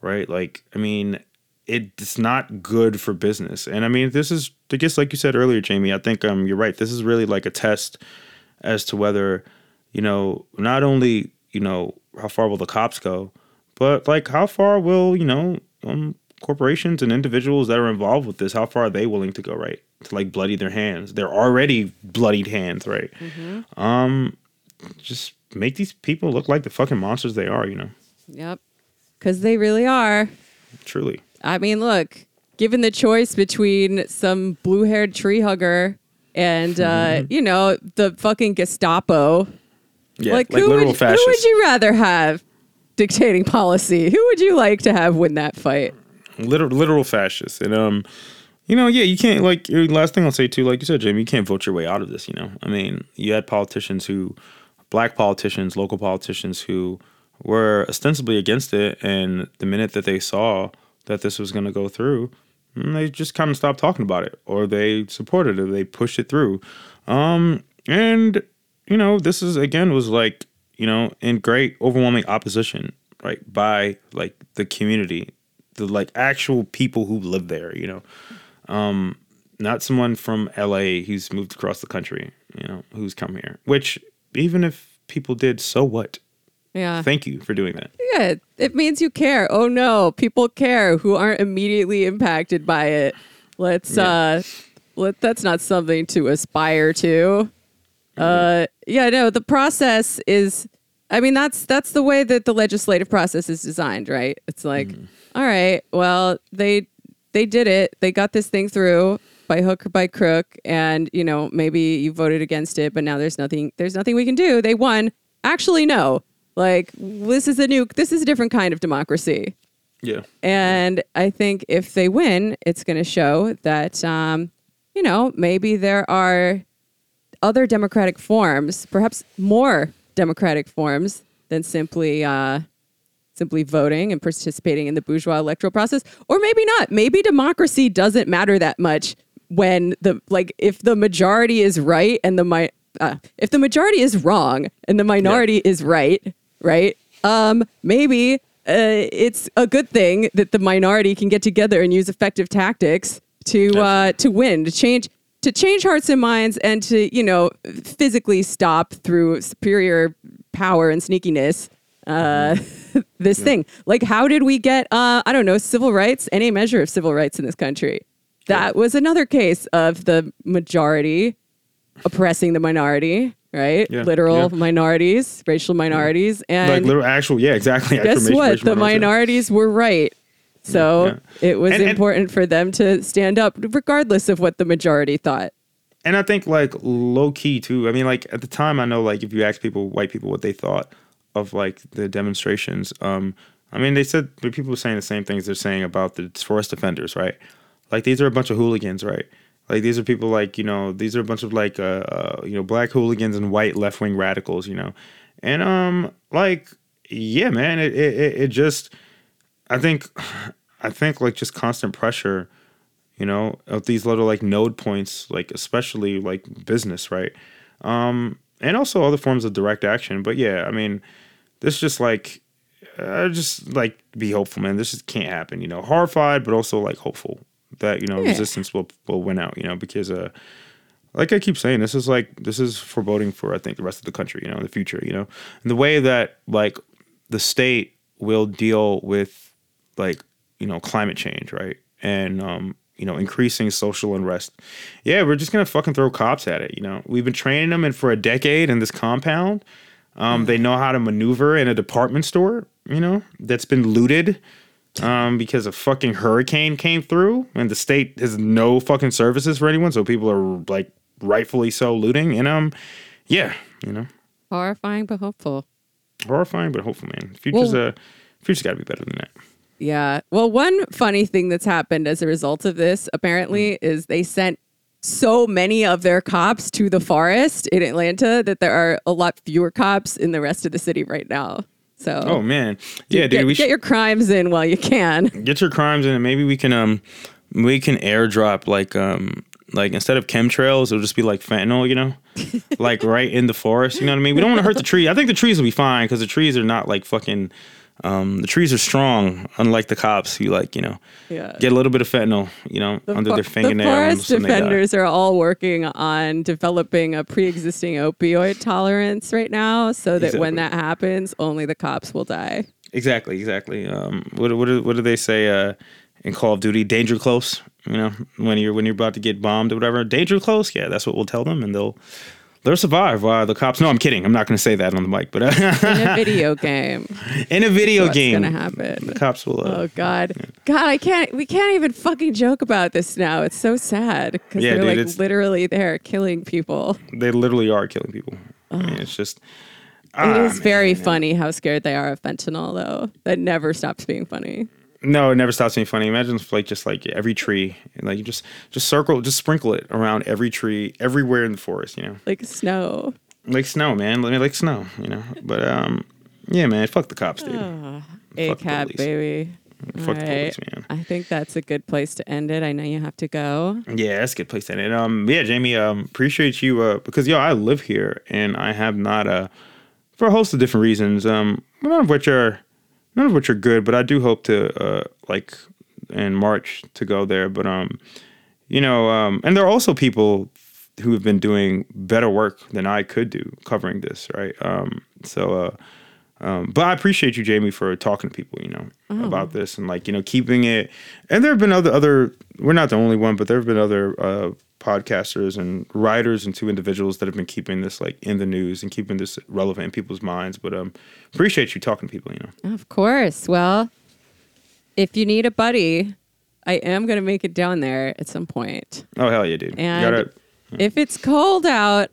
right? Like i mean it's not good for business. And I mean, this is, I guess, like you said earlier, Jamie. I think um, you're right. This is really like a test as to whether, you know, not only you know how far will the cops go, but like how far will you know um, corporations and individuals that are involved with this, how far are they willing to go, right? To like bloody their hands. They're already bloodied hands, right? Um, just make these people look like the fucking monsters they are. You know, Yep. Because they really are. truly. I mean, look, given the choice between some blue haired tree hugger and, uh, you know, the fucking Gestapo, Yeah, like, like, who, would, who would you rather have dictating policy? Who would you like to have win that fight? literal literal fascists and um you know yeah you can't like your last thing i'll say too like you said jamie you can't vote your way out of this you know i mean you had politicians who black politicians local politicians who were ostensibly against it and the minute that they saw that this was going to go through mm, they just kind of stopped talking about it or they supported it or they pushed it through um and you know this is again was like you know in great overwhelming opposition right by like the community the like actual people who live there. You know, um, not someone from L.A. who's moved across the country. You know, who's come here. Which even if people did, so what? Yeah. Thank you for doing that. Yeah, it means you care. Oh no, people care who aren't immediately impacted by it. Let's Yeah. uh let that's not something to aspire to. Uh yeah, no, the process is I mean that's that's the way that the legislative process is designed, right? It's like, all right, well, they they did it. They got this thing through by hook or by crook and, you know, maybe you voted against it, but now there's nothing there's nothing we can do. They won. Actually, no. Like this is a new this is a different kind of democracy. Yeah. And I think if they win, it's going to show that, um, you know, maybe there are other democratic forms, perhaps more democratic forms than simply uh, simply voting and participating in the bourgeois electoral process, or maybe not. Maybe democracy doesn't matter that much when the like if the majority is right and the mi- uh, if the majority is wrong and the minority is right, right? Um, maybe uh, it's a good thing that the minority can get together and use effective tactics to uh, to win, to change to change hearts and minds, and to you know physically stop through superior power and sneakiness uh, this thing. Like, how did we get uh, I don't know civil rights, any measure of civil rights in this country? That was another case of the majority oppressing the minority, right? Yeah, Literal yeah. minorities, racial minorities, and like literal actual yeah exactly guess what? The minorities. minorities were right. So Yeah. it was And- and- important for them to stand up, regardless of what the majority thought. and I think like low key too. I mean, like at the time, I know like if you ask people, white people, what they thought of like the demonstrations, um, I mean, they said the people were saying the same things they're saying about the forest defenders, right? Like these are a bunch of hooligans, right? Like these are people like you know these are a bunch of like uh, uh you know black hooligans and white left wing radicals, you know, and um like yeah, man, it it, it- just I think *sighs* I think like just constant pressure you know, of these little like node points, like especially like business, right? Um, and also other forms of direct action. But yeah, I mean, this just like, uh, just like be hopeful, man. This just can't happen, you know. Horrified, but also like hopeful that you know Yeah. resistance will will win out, you know, because uh, like I keep saying, this is like this is foreboding for I think the rest of the country, you know, in the future, you know, and the way that like the state will deal with like you know climate change, right, and um, you know increasing social unrest. Yeah, we're just gonna fucking throw cops at it. You know, we've been training them in for a decade in this compound. Um, they know how to maneuver in a department store. You know, that's been looted um, because a fucking hurricane came through and the state has no fucking services for anyone. So people are like rightfully so looting. And um, yeah, you know, Horrifying but hopeful. horrifying but hopeful, man. Future's Well- uh, future's got to be better than that. Yeah. Well, one funny thing that's happened as a result of this, apparently, is they sent so many of their cops to the forest in Atlanta that there are a lot fewer cops in the rest of the city right now. So Oh man, yeah, get, dude, we get your crimes in while you can. *laughs* get your crimes in, and maybe we can um, we can airdrop like um, like instead of chemtrails, it'll just be like fentanyl, you know, *laughs* like right in the forest. You know what I mean? We don't want to hurt the tree. I think the trees will be fine because the trees are not like fucking. Um, the trees are strong, unlike the cops who like you know Yeah. get a little bit of fentanyl, you know, The under for- their The fingernails. forest and they die. defenders are all working on developing a pre-existing opioid tolerance right now, so that when that happens, only the cops will die. Exactly, exactly. Um, what what do, what do they say uh, in Call of Duty? Danger close. You know, when you're when you're about to get bombed or whatever. Danger close. Yeah, that's what we'll tell them, and they'll they'll survive. While the cops. No, I'm kidding. I'm not going to say that on the mic, but uh, In a video *laughs* game, in a video what's game, What's gonna happen? the cops will. Uh, Oh God, God, I can't. We can't even fucking joke about this now. It's so sad because Yeah, they're dude, like it's- literally there killing people. They literally are killing people. I mean, it's just. it ah, is very man. funny how scared they are of fentanyl, though. That never stops being funny. No, it never stops being funny. Imagine if like just like every tree, and like you just just circle, just sprinkle it around every tree, everywhere in the forest. You know. Like snow. like snow, man. Let me like snow, you know. But um, yeah, man. Fuck the cops, dude. A Fuck the police. baby. Fuck the police, man. I think that's a good place to end it. I know you have to go. Yeah, that's a good place to end it. Um, yeah, Jamie. Um, appreciate you. Uh, because yo, I live here and I have not uh, for a host of different reasons. Um, none of which are none of which are good. But I do hope to uh, like in March to go there. But um, you know, um, and there are also people who have been doing better work than I could do covering this, right? Um, so, uh, um, but I appreciate you, Jamie, for talking to people, you know, Oh. about this and like you know keeping it. And there have been other other. We're not the only one, but there have been other uh, podcasters and writers and two individuals that have been keeping this like in the news and keeping this relevant in people's minds. But um, appreciate you talking to people, you know. Of course. Well, if you need a buddy, I am going to make it down there at some point. Oh hell yeah, dude! You And gotta- if it's cold out,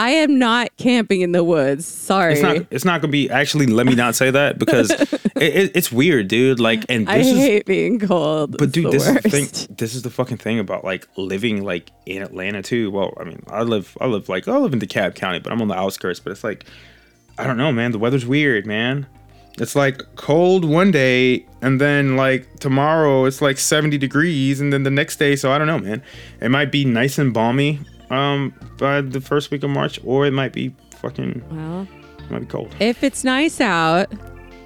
I am not camping in the woods. Sorry. It's not. It's not gonna be. Actually, let me not say that because *laughs* it, it, it's weird, dude. Like, and I is. hate being cold. But It's dude, this is the thing. This is the fucking thing about like living like in Atlanta too. Well, I mean, I live. I live like I live in DeKalb County, but I'm on the outskirts. But it's like, I don't know, man. The weather's weird, man. It's like cold one day, and then like tomorrow it's like 70 degrees, and then the next day. So I don't know, man. It might be nice and balmy um by the first week of March, or it might be fucking. Well, It might be cold. if it's nice out,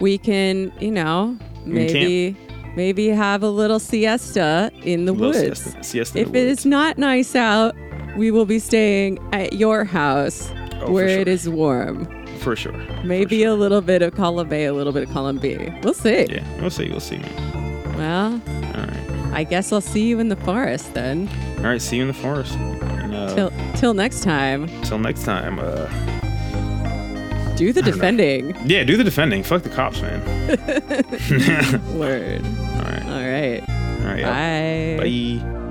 we can, you know, maybe maybe have a little siesta in the woods. siesta- siesta if it is not nice out, we will be staying at your house Oh, where it sure. is warm. for sure. Maybe a little bit of column A, a little bit of column B. We'll see. Yeah, we'll see. We'll see, man. Well, All right. I guess I'll see you in the forest then. All right. See you in the forest. Uh, Till till next time. Till next time. Uh, Do the don't know. defending. yeah, do the defending. Fuck the cops, man. *laughs* *laughs* Word. All right. All right. All right. Bye. Bye.